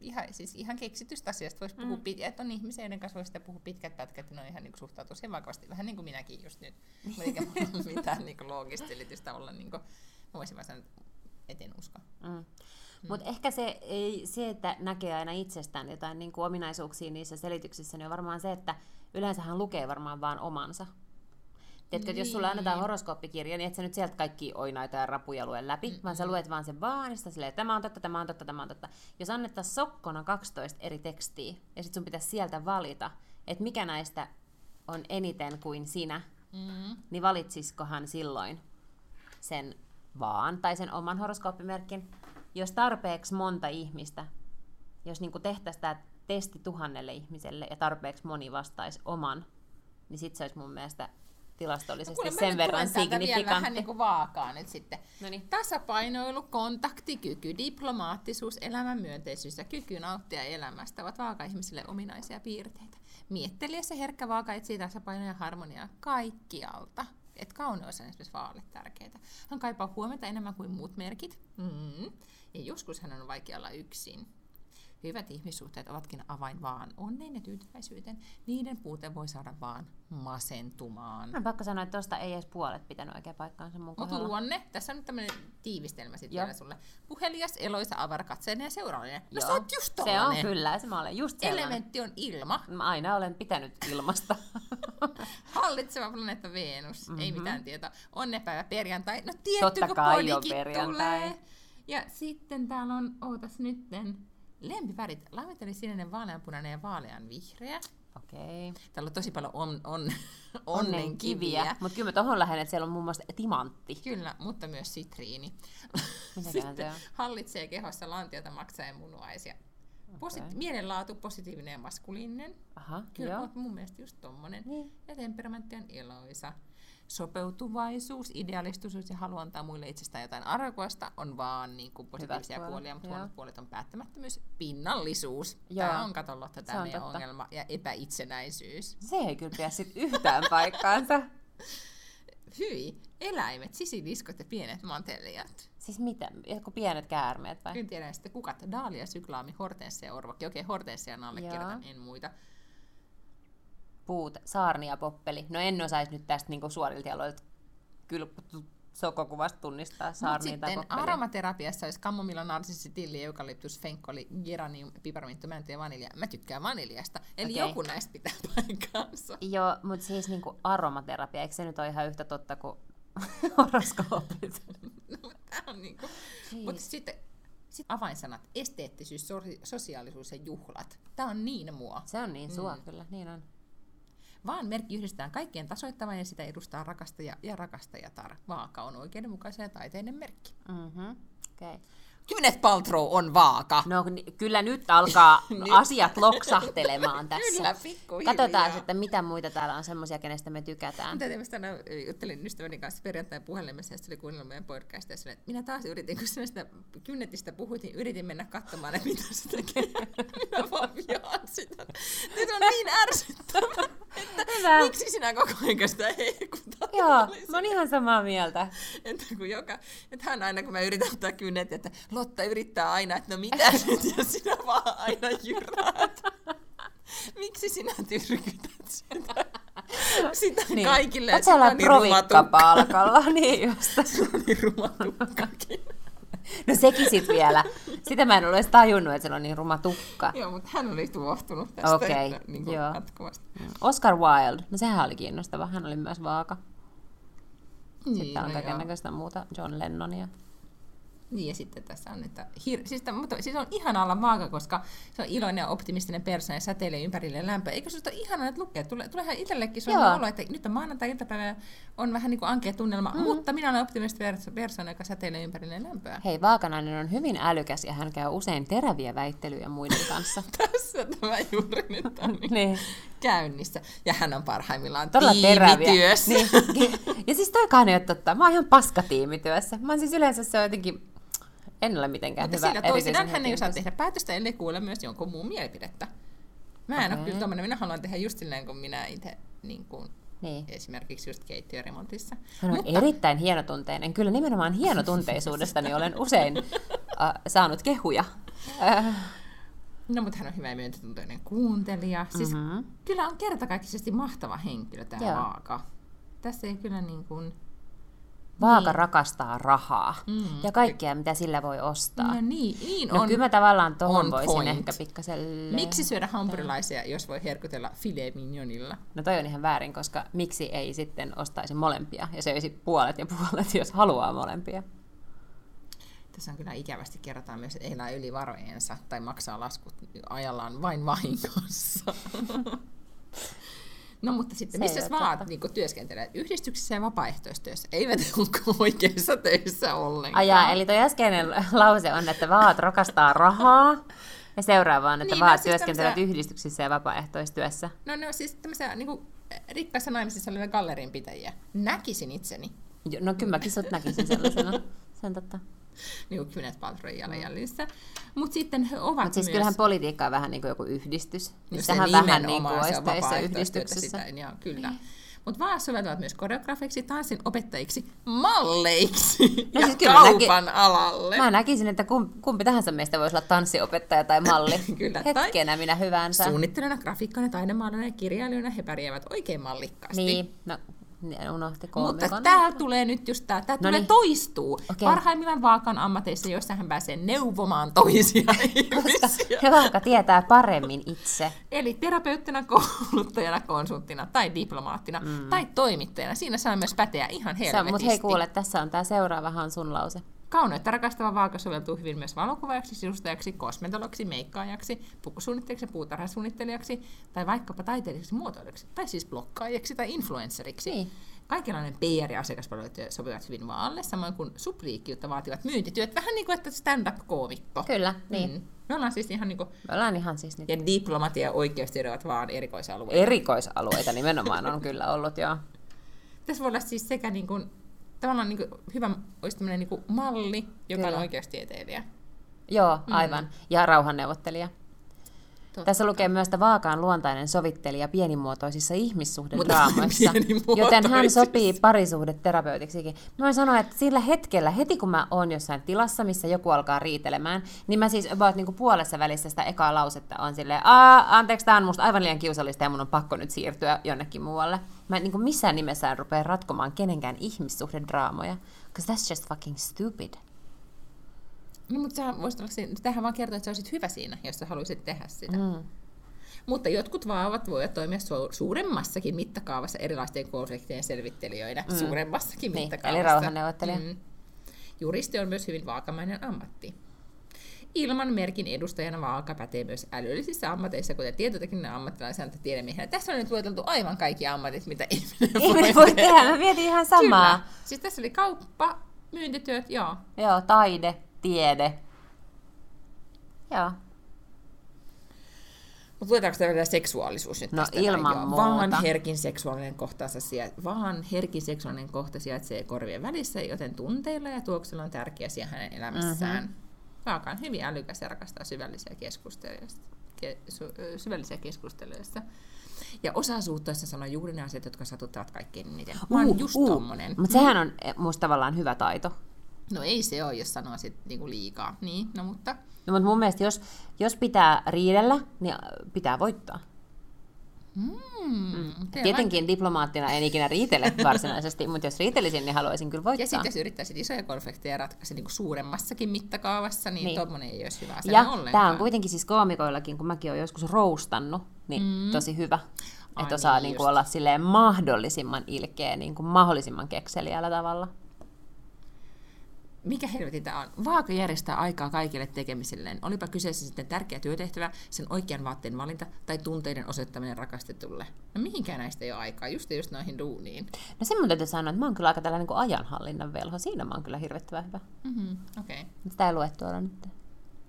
Speaker 1: ihan, siis ihan keksitystä asiasta voisi puhua,
Speaker 2: Mm.
Speaker 1: mm. pit- että on ihmisiä, joiden kanssa voi sitten puhua pitkät pätkät, ja ne on ihan niin suhtautuu siihen vakavasti, vähän niin kuin minäkin just nyt. Eikä mulla ole mitään niin loogista selitystä olla, niin kuin, mä voisin vaan sanoa, että en usko.
Speaker 2: Mm. Mutta ehkä se, ei, se, että näkee aina itsestään jotain niin kuin ominaisuuksia niissä selityksissä, niin on varmaan se, että yleensähän lukee varmaan vaan omansa. Tiedätkö, että jos sulle annetaan
Speaker 1: Niin.
Speaker 2: horoskooppikirja, niin et sä nyt sieltä kaikki oinaita ja rapuja lue läpi, mm vaan sä luet vaan sen vaan, ja sitten silleen, että tämä on totta, tämä on totta, tämä on totta. Jos annettaisiin sokkona 12 eri tekstiä, ja sitten sun pitäisi sieltä valita, että mikä näistä on eniten kuin sinä,
Speaker 1: Mm.
Speaker 2: niin valitsisikohan silloin sen vaan tai sen oman horoskooppimerkin, jos tarpeeksi monta ihmistä, jos niin tehtäisiin tämä testi tuhannelle ihmiselle ja tarpeeksi moni vastaisi oman, niin sitten se olisi mun mielestä tilastollisesti
Speaker 1: mä
Speaker 2: sen verran
Speaker 1: vielä vähän
Speaker 2: signifikantti.
Speaker 1: niin kuin vaakaa nyt sitten.
Speaker 2: Noniin.
Speaker 1: Tasapainoilu, kontaktikyky, diplomaattisuus, elämänmyönteisyys ja kyky nauttia elämästä ovat vaaka-ihmisille ominaisia piirteitä. Miettelijä se herkkä vaaka etsii tasapainoa ja harmoniaa kaikkialta. Et kauneus on esimerkiksi vaalle tärkeää. Hän kaipaa huomiota enemmän kuin muut merkit. Mm. Ja joskus hän on vaikea olla yksin. Hyvät ihmissuhteet ovatkin avain vaan onneen ja tyytyväisyyteen. Niiden puute voi saada vaan masentumaan.
Speaker 2: Mä pakko sanoa, että tuosta ei edes puolet pitänyt oikein paikkaansa mun
Speaker 1: Mutta
Speaker 2: kohdalla.
Speaker 1: luonne, tässä on nyt tämmöinen tiivistelmä sitten vielä sulle. Puhelias, eloisa, avarakatseinen ja seurallinen. No
Speaker 2: Joo.
Speaker 1: sä oot just
Speaker 2: Se on
Speaker 1: tollanen.
Speaker 2: kyllä, se mä olen just sellainen.
Speaker 1: Elementti on ilma,
Speaker 2: Mä aina olen pitänyt ilmasta.
Speaker 1: hallitseva planeetta Venus, mm-hmm. ei
Speaker 2: Mhm.
Speaker 1: mitään tietoa. Onnepäivä perjantai, no tietty
Speaker 2: Totta kai
Speaker 1: podikin
Speaker 2: perjantai.
Speaker 1: tulee. Ja sitten täällä on, ootas nytten, lempivärit, laventeli sininen, vaaleanpunainen ja vaalean vihreä.
Speaker 2: Okei. Okay.
Speaker 1: Täällä on tosi paljon on, on, onnen kiviä.
Speaker 2: Mutta kyllä mä tohon lähden, että siellä on muun muassa timantti.
Speaker 1: Kyllä, mutta myös sitriini.
Speaker 2: On?
Speaker 1: hallitsee kehossa lantiota, maksaa ja munuaisia. Posit-
Speaker 2: Okei.
Speaker 1: Mielenlaatu, positiivinen ja maskuliininen.
Speaker 2: Aha,
Speaker 1: Kyllä,
Speaker 2: joo.
Speaker 1: mun mielestä just tommonen.
Speaker 2: Niin.
Speaker 1: Ja temperamentti on eloisa. Sopeutuvaisuus, idealistisuus ja halu antaa muille itsestään jotain arvokasta on vaan niin kuin positiivisia
Speaker 2: puolet,
Speaker 1: puolia, mutta huonot puolet on päättämättömyys, pinnallisuus.
Speaker 2: Joo.
Speaker 1: Tämä on kato Lotta, tämä
Speaker 2: Se on
Speaker 1: meidän
Speaker 2: totta.
Speaker 1: ongelma, ja epäitsenäisyys.
Speaker 2: Se ei kyllä pidä sit yhtään paikkaansa.
Speaker 1: Hyi, eläimet, sisiliskot ja pienet mantelijat.
Speaker 2: Siis mitä? Joku pienet käärmeet vai?
Speaker 1: En tiedä sitten kukat, Daalia, Syklaami, Hortensia, Orvokki. Okei, Hortensian allekirjoitan, en muita.
Speaker 2: Puut, saarni ja poppeli. No en osaisi nyt tästä niinku suorilta jaloilta kyllä sokokuvasta tunnistaa
Speaker 1: Mutta
Speaker 2: saarnia tai
Speaker 1: sitten aromaterapiassa olisi kamomilla, narsissi, tilli, eukalyptus, fenkkoli, geranium, piparminttu, mänty ja vanilja. Mä tykkään vaniljasta. Eli
Speaker 2: Okei.
Speaker 1: joku näistä pitää paikkaansa.
Speaker 2: Joo, mutta siis niinku aromaterapia, eikö se nyt ole ihan yhtä totta kuin horoskoopit?
Speaker 1: No, tää on niinku... Mutta sitten sit avainsanat, esteettisyys, so- sosiaalisuus ja juhlat. Tämä on niin mua.
Speaker 2: Se on niin sua mm. kyllä, niin on.
Speaker 1: Vaan merkki yhdistetään kaikkien tasoittavan ja sitä edustaa rakastaja ja rakastajatar. Vaaka on oikeudenmukaisen ja taiteinen merkki.
Speaker 2: Mm-hmm. Okay.
Speaker 1: Gwyneth Paltrow on vaaka.
Speaker 2: No kyllä nyt alkaa
Speaker 1: Nyt.
Speaker 2: asiat loksahtelemaan tässä.
Speaker 1: Kyllä, pikkuhiljaa.
Speaker 2: Katsotaan sitten, mitä muita täällä on semmoisia, kenestä me tykätään.
Speaker 1: Täytyy mä tänään juttelin ystäväni kanssa perjantain puhelimessa, ja se oli kuunnellut meidän podcastia, ja että minä taas yritin, kun sinä kynnetistä puhuit, niin yritin mennä katsomaan, että mitä se tekee. minä vaan vihaan sitä. Nyt on niin ärsyttävää, että
Speaker 2: Hyvä.
Speaker 1: miksi sinä koko ajan sitä hehkutat?
Speaker 2: Joo, mä oon ihan samaa mieltä.
Speaker 1: Että kun joka, että hän aina kun mä yritän ottaa kynnet, että Lotta yrittää aina, että no mitä nyt, ja sinä vaan aina jyräät. Miksi sinä tyrkytät sitä? Sitä niin. kaikille,
Speaker 2: Oot sä
Speaker 1: niin
Speaker 2: provikkapalkalla, niin just.
Speaker 1: Sillä on niin ruma tukkakin.
Speaker 2: No sekin sit vielä. Sitä mä en ole edes tajunnut, että sillä on niin ruma tukka.
Speaker 1: Joo, mutta hän oli tuohtunut tästä että, niin kuin
Speaker 2: joo.
Speaker 1: jatkuvasti.
Speaker 2: Oscar Wilde, no sehän oli kiinnostava. Hän oli myös vaaka.
Speaker 1: Niin,
Speaker 2: Sitten on
Speaker 1: no
Speaker 2: muuta. John Lennonia.
Speaker 1: Niin ja sitten tässä on, että hir- siis, tämä, mutta, siis on ihana olla vaaka, koska se on iloinen ja optimistinen persoona ja säteilee ympärille lämpöä. Eikö se ole ihana että lukea? Tule, tuleehan itsellekin sellainen olo, että nyt on maanantai-iltapäivä ja on vähän niin kuin ankea tunnelma, mm. mutta minä olen optimistinen perso- persoona, joka säteilee ympärille lämpöä.
Speaker 2: Hei, Vaakanainen on hyvin älykäs ja hän käy usein teräviä väittelyjä muiden kanssa.
Speaker 1: Tässä tämä juuri nyt on niin
Speaker 2: niin,
Speaker 1: käynnissä. Ja hän on parhaimmillaan
Speaker 2: todella teräviä.
Speaker 1: tiimityössä.
Speaker 2: Niin. Ja siis toikaan ei ole totta. Mä oon ihan paska tiimityössä. Mä oon siis yleensä se on jotenkin... En ole mitenkään
Speaker 1: Mutta
Speaker 2: hyvä
Speaker 1: siinä toisinaan hän ei osaa tehdä päätöstä, ellei kuule myös jonkun muun mielipidettä. Mä en ole
Speaker 2: Okei.
Speaker 1: kyllä tommonen, minä haluan tehdä just silleen, kun minä itse niin kuin,
Speaker 2: Niin.
Speaker 1: esimerkiksi just keittiöremontissa.
Speaker 2: Hän on
Speaker 1: Mutta-
Speaker 2: erittäin hienotunteinen. Kyllä nimenomaan hienotunteisuudestani olen usein äh, saanut kehuja. Äh,
Speaker 1: No, mutta hän on hyvä ja myöntätuntoinen kuuntelija. Siis
Speaker 2: Mhm.
Speaker 1: kyllä on kertakaikkisesti mahtava henkilö tämä. Vaaka. Tässä ei kyllä niin kuin...
Speaker 2: Vaaka
Speaker 1: Niin.
Speaker 2: rakastaa rahaa
Speaker 1: Mm.
Speaker 2: ja kaikkea, mitä sillä voi ostaa.
Speaker 1: No niin, niin
Speaker 2: No
Speaker 1: on.
Speaker 2: kyllä mä tavallaan tohon
Speaker 1: on
Speaker 2: voisin
Speaker 1: point.
Speaker 2: ehkä pikkasen...
Speaker 1: Miksi syödä hampurilaisia, jos voi herkutella filet mignonilla?
Speaker 2: No toi on ihan väärin, koska miksi ei sitten ostaisi molempia ja söisi puolet ja puolet, jos haluaa molempia.
Speaker 1: Tässä on kyllä ikävästi kerrotaan myös, että elää yli varojensa tai maksaa laskut ajallaan vain vahingossa. No mutta sitten, missä vaan
Speaker 2: totta.
Speaker 1: niin työskentelee? Yhdistyksissä ja vapaaehtoistyössä. Eivät ole oikeissa töissä ollenkaan.
Speaker 2: Ajaa, eli toi äskeinen lause on, että vaat rakastaa rahaa. Ja seuraava on, että
Speaker 1: Niin,
Speaker 2: vaat
Speaker 1: no siis
Speaker 2: työskentelevät
Speaker 1: tämmöisiä-
Speaker 2: yhdistyksissä ja vapaaehtoistyössä.
Speaker 1: No ne on siis tämmöisiä niin kuin, rikkaissa naimisissa olevia gallerinpitäjiä. Näkisin itseni.
Speaker 2: Jo, No kyllä mäkin sut näkisin sellaisena. Se on totta.
Speaker 1: Niin kuin Gwyneth Paltrow jalanjäljissä. Mutta sitten he ovat
Speaker 2: Mutta siis
Speaker 1: myös...
Speaker 2: kyllähän politiikka on vähän niin kuin joku yhdistys.
Speaker 1: No
Speaker 2: Niin
Speaker 1: se
Speaker 2: sehän vähän niin kuin
Speaker 1: se
Speaker 2: yhdistyksessä.
Speaker 1: Sitä, ja, kyllä. Mutta vaan soveltuvat myös koreografeiksi, tanssin opettajiksi, malleiksi
Speaker 2: No
Speaker 1: ja
Speaker 2: siis kyllä
Speaker 1: kaupan alalle.
Speaker 2: Mä näkisin, että kum- kumpi tahansa meistä voisi olla tanssiopettaja tai malli.
Speaker 1: Kyllä, tai-
Speaker 2: Hetkenä minä hyvänsä.
Speaker 1: Suunnittelijana, grafiikkana, taidemaalina ja kirjailijana he pärjäävät oikein mallikkaasti.
Speaker 2: Niin, no ne unohti
Speaker 1: Mutta
Speaker 2: kolmikon.
Speaker 1: tämä tulee nyt just tämä
Speaker 2: No
Speaker 1: tulee
Speaker 2: niin.
Speaker 1: toistuu.
Speaker 2: Okei.
Speaker 1: Parhaimmillaan vaakan ammateissa, joissa hän pääsee neuvomaan toisia ihmisiä.
Speaker 2: Koska Vaaka tietää paremmin itse.
Speaker 1: Eli terapeuttina, kouluttajana, konsulttina tai diplomaattina mm. tai toimittajana. Siinä saa myös päteä ihan helvetisti.
Speaker 2: Mutta hei kuule, tässä on tämä seuraavahan sun lause.
Speaker 1: Kauneutta rakastava vaaka soveltuu hyvin myös valokuvaajaksi, sisustajaksi, kosmetoloksi, meikkaajaksi, pukusuunnittelijaksi, puutarhasuunnittelijaksi tai vaikkapa taiteelliseksi muotoilijaksi, tai siis blokkaajaksi tai influenceriksi.
Speaker 2: Niin.
Speaker 1: Kaikenlainen PR- ja asiakaspalvelut sopivat hyvin vaalle, samoin kuin supliikkiutta vaativat myyntityöt, vähän niin kuin että stand-up-koomikko.
Speaker 2: Kyllä, niin.
Speaker 1: Mm. Me ollaan siis ihan niin kuin,
Speaker 2: Me ollaan ihan siis nyt
Speaker 1: ja diplomatia ja oikeustiedot ovat vaan erikoisalueita.
Speaker 2: erikoisalueita nimenomaan on kyllä ollut jo.
Speaker 1: tässä voi olla siis sekä niin kuin, tavallaan niin kuin, hyvä olisi tämmöinen niin malli, joka
Speaker 2: Kyllä.
Speaker 1: on oikeustieteilijä.
Speaker 2: Joo, aivan. Ja rauhanneuvottelija.
Speaker 1: Totta.
Speaker 2: Tässä lukee myös, että Vaaka on luontainen sovittelija pienimuotoisissa ihmissuhdedraamoissa, joten hän sopii parisuhdeterapeutiksikin. Mä voin sanoa, että sillä hetkellä, heti kun mä oon jossain tilassa, missä joku alkaa riitelemään, niin mä siis about niin puolessa välissä sitä ekaa lausetta on silleen, Aa, anteeksi, tää on musta aivan liian kiusallista ja mun on pakko nyt siirtyä jonnekin muualle. Mä en niin kuin missään nimessä en rupea ratkomaan kenenkään ihmissuhdedraamoja, because that's just fucking stupid.
Speaker 1: No, mutta sä voisit olla siinä, tähän vaan kertoa, että sä olisit hyvä siinä, jos sä haluaisit tehdä sitä.
Speaker 2: Mm.
Speaker 1: Mutta jotkut vaavat voivat toimia su- suuremmassakin mittakaavassa erilaisten konfliktien selvittelijöinä. Mm. Suuremmassakin
Speaker 2: Niin,
Speaker 1: mittakaavassa.
Speaker 2: eli rauhanneuvottelija.
Speaker 1: Mm. Juristi on myös hyvin vaakamainen ammatti. Ilman merkin edustajana vaaka pätee myös älyllisissä ammateissa, kuten tietotekninen ammattilaisen tai tiedemiehenä. Tässä on nyt lueteltu aivan kaikki ammatit, mitä ihminen
Speaker 2: Ihminen voi tehdä, mä mietin ihan samaa.
Speaker 1: Kyllä. Siis tässä oli kauppa, myyntityöt, joo.
Speaker 2: Joo, taide, tiede. Joo.
Speaker 1: Mutta luetaanko tämä vielä seksuaalisuus nyt
Speaker 2: No,
Speaker 1: tästä
Speaker 2: ilman
Speaker 1: näin?
Speaker 2: muuta.
Speaker 1: Vaan herkin seksuaalinen kohtansa sija- vaan herkin seksuaalinen kohta sijaitsee korvien välissä, joten tunteilla ja tuoksella on tärkeä sija hänen elämässään. Mm-hmm. Vaaka on hyvin älykäs ja rakastaa syvällisiä keskusteluja. Ke, su, syvällisiä keskusteluja. Ja osaa suuttaessa sanoa juuri ne asiat, jotka satuttavat kaikkein eniten. Mä oon just tommonen.
Speaker 2: Mutta sehän on eh, musta tavallaan hyvä taito.
Speaker 1: No ei se ole, jos sanoo sit niinku liikaa. Niin, no mutta...
Speaker 2: No, mutta mun mielestä jos, jos pitää riidellä, niin äh, pitää voittaa.
Speaker 1: Mm, tee
Speaker 2: Tietenkin diplomaattina en ikinä riitele varsinaisesti, mutta jos riitelisin, niin haluaisin kyllä
Speaker 1: Ja
Speaker 2: voittaa.
Speaker 1: sitten jos yrittäisit isoja konflikteja ratkaista niin suuremmassakin mittakaavassa, niin,
Speaker 2: Niin.
Speaker 1: tuommoinen ei olisi hyvä
Speaker 2: Ja
Speaker 1: ollenkaan.
Speaker 2: tämä on kuitenkin siis koomikoillakin, kun mäkin olen joskus roustannut, niin mm. tosi hyvä. Että osaa
Speaker 1: niin,
Speaker 2: niin kuin olla silleen mahdollisimman ilkeä, niin kuin mahdollisimman kekseliällä tavalla.
Speaker 1: Mikä helvetti tämä on? Vaaka järjestää aikaa kaikille tekemisilleen. Olipa kyseessä sitten tärkeä työtehtävä, sen oikean vaatteen valinta tai tunteiden osoittaminen rakastetulle. No mihinkään näistä ei ole aikaa, just just noihin duuniin.
Speaker 2: No sen mun täytyy sanoa, että mä oon kyllä aika tällainen niin ajanhallinnan velho. Siinä mä oon kyllä hirvittävän hyvä.
Speaker 1: Mm-hmm. Okei. Okay.
Speaker 2: Sitä ei lue tuolla nyt.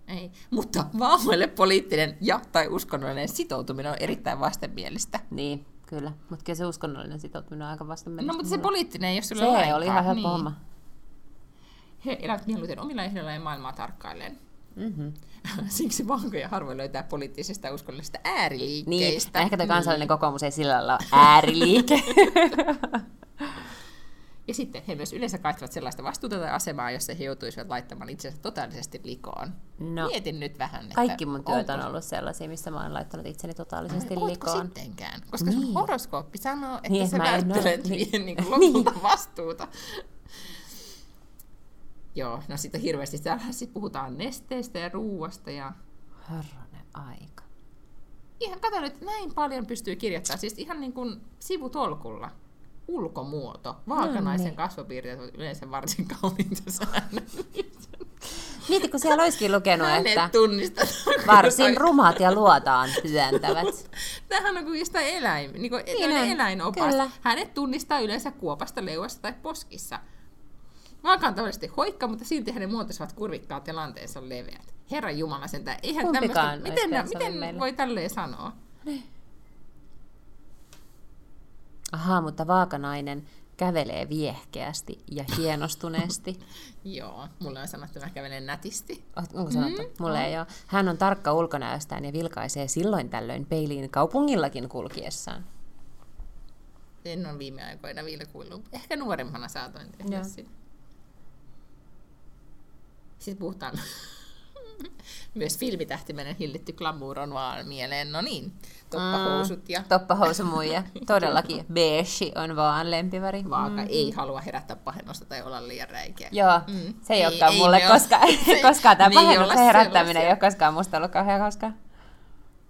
Speaker 1: Ei. Mutta vaamoille poliittinen ja tai uskonnollinen sitoutuminen on erittäin vastenmielistä.
Speaker 2: Niin, kyllä. Mutta kyllä se uskonnollinen sitoutuminen on aika vasten
Speaker 1: No mutta se poliittinen, jos sulla
Speaker 2: Se
Speaker 1: on aikaa,
Speaker 2: oli ihan helppo
Speaker 1: niin.
Speaker 2: homma.
Speaker 1: He elävät mieluiten omilla ehdoillaan ja maailmaa tarkkailleen.
Speaker 2: Mm-hmm.
Speaker 1: Siksi vankoja harvoin löytää poliittisesta ja uskonnollisesta
Speaker 2: Niin,
Speaker 1: ääriliikkeistä.
Speaker 2: ehkä tuo kansallinen kokoomus ei sillä lailla ole ääriliike.
Speaker 1: Ja sitten he myös yleensä kaistavat sellaista vastuuta tai asemaa, jossa he joutuisivat laittamaan itsensä totaalisesti likoon.
Speaker 2: No,
Speaker 1: Mietin nyt vähän, että
Speaker 2: kaikki mun työt on
Speaker 1: onko-
Speaker 2: ollut sellaisia, missä mä oon laittanut itseni totaalisesti
Speaker 1: Ootko
Speaker 2: likoon.
Speaker 1: sittenkään? Koska
Speaker 2: Niin.
Speaker 1: sun horoskooppi sanoo, että
Speaker 2: Niin,
Speaker 1: sä välttelet niin.
Speaker 2: niin.
Speaker 1: niin lopulta vastuuta. Joo, no sitten hirveästi täällä sit puhutaan nesteestä ja ruuasta ja
Speaker 2: Herranen aika.
Speaker 1: ihan kato nyt, näin paljon pystyy kirjoittamaan, siis ihan niin kuin sivutolkulla. Ulkomuoto. Vaakanaisen
Speaker 2: No niin.
Speaker 1: kasvopiirteet ovat yleensä varsin kauniita säännöllisiä.
Speaker 2: Mieti, kun siellä olisikin lukenut, että
Speaker 1: tunnistetaan.
Speaker 2: varsin rumat ja luotaan työntävät.
Speaker 1: Tämähän on kuin jostain eläin, niin kuin
Speaker 2: Niin
Speaker 1: eläinopas.
Speaker 2: kyllä.
Speaker 1: Hänet tunnistaa yleensä kuopasta, leuasta tai poskissa. Vaaka on tavallisesti hoikka, mutta silti hänen muotoisivat kurvikkaat ja lanteensa on leveät. Herra Jumala sentään, eihän
Speaker 2: Kumpikaan noista
Speaker 1: miten,
Speaker 2: ei sovi
Speaker 1: miten
Speaker 2: meille.
Speaker 1: voi tälleen sanoa?
Speaker 2: Ahaa, mutta vaakanainen kävelee viehkeästi ja hienostuneesti.
Speaker 1: Joo, mulle on sanottu, että mä kävelen nätisti.
Speaker 2: Onko sanottu? Mm, Mulle ei ole. Hän on tarkka ulkonäöstään ja vilkaisee silloin tällöin peiliin kaupungillakin kulkiessaan.
Speaker 1: En ole viime aikoina vilkuillut. Ehkä nuorempana saatoin tehdä sitä. Sitten puhutaan myös filmitähtimenen hillitty glamour on vaan mieleen. No niin, toppahousut ja
Speaker 2: Toppahousumuija. Todellakin. Beige on vaan lempiväri.
Speaker 1: vaaka mm. ei halua herättää pahennusta tai olla liian räikeä.
Speaker 2: Joo,
Speaker 1: Mm.
Speaker 2: se ei,
Speaker 1: Ei-
Speaker 2: olekaan
Speaker 1: ei
Speaker 2: mulle
Speaker 1: me ole-
Speaker 2: koskaan, koskaan tämä
Speaker 1: ei
Speaker 2: pahennuksen herättäminen ei
Speaker 1: sellaisia.
Speaker 2: ole koskaan musta ollut kauhean hauskaa.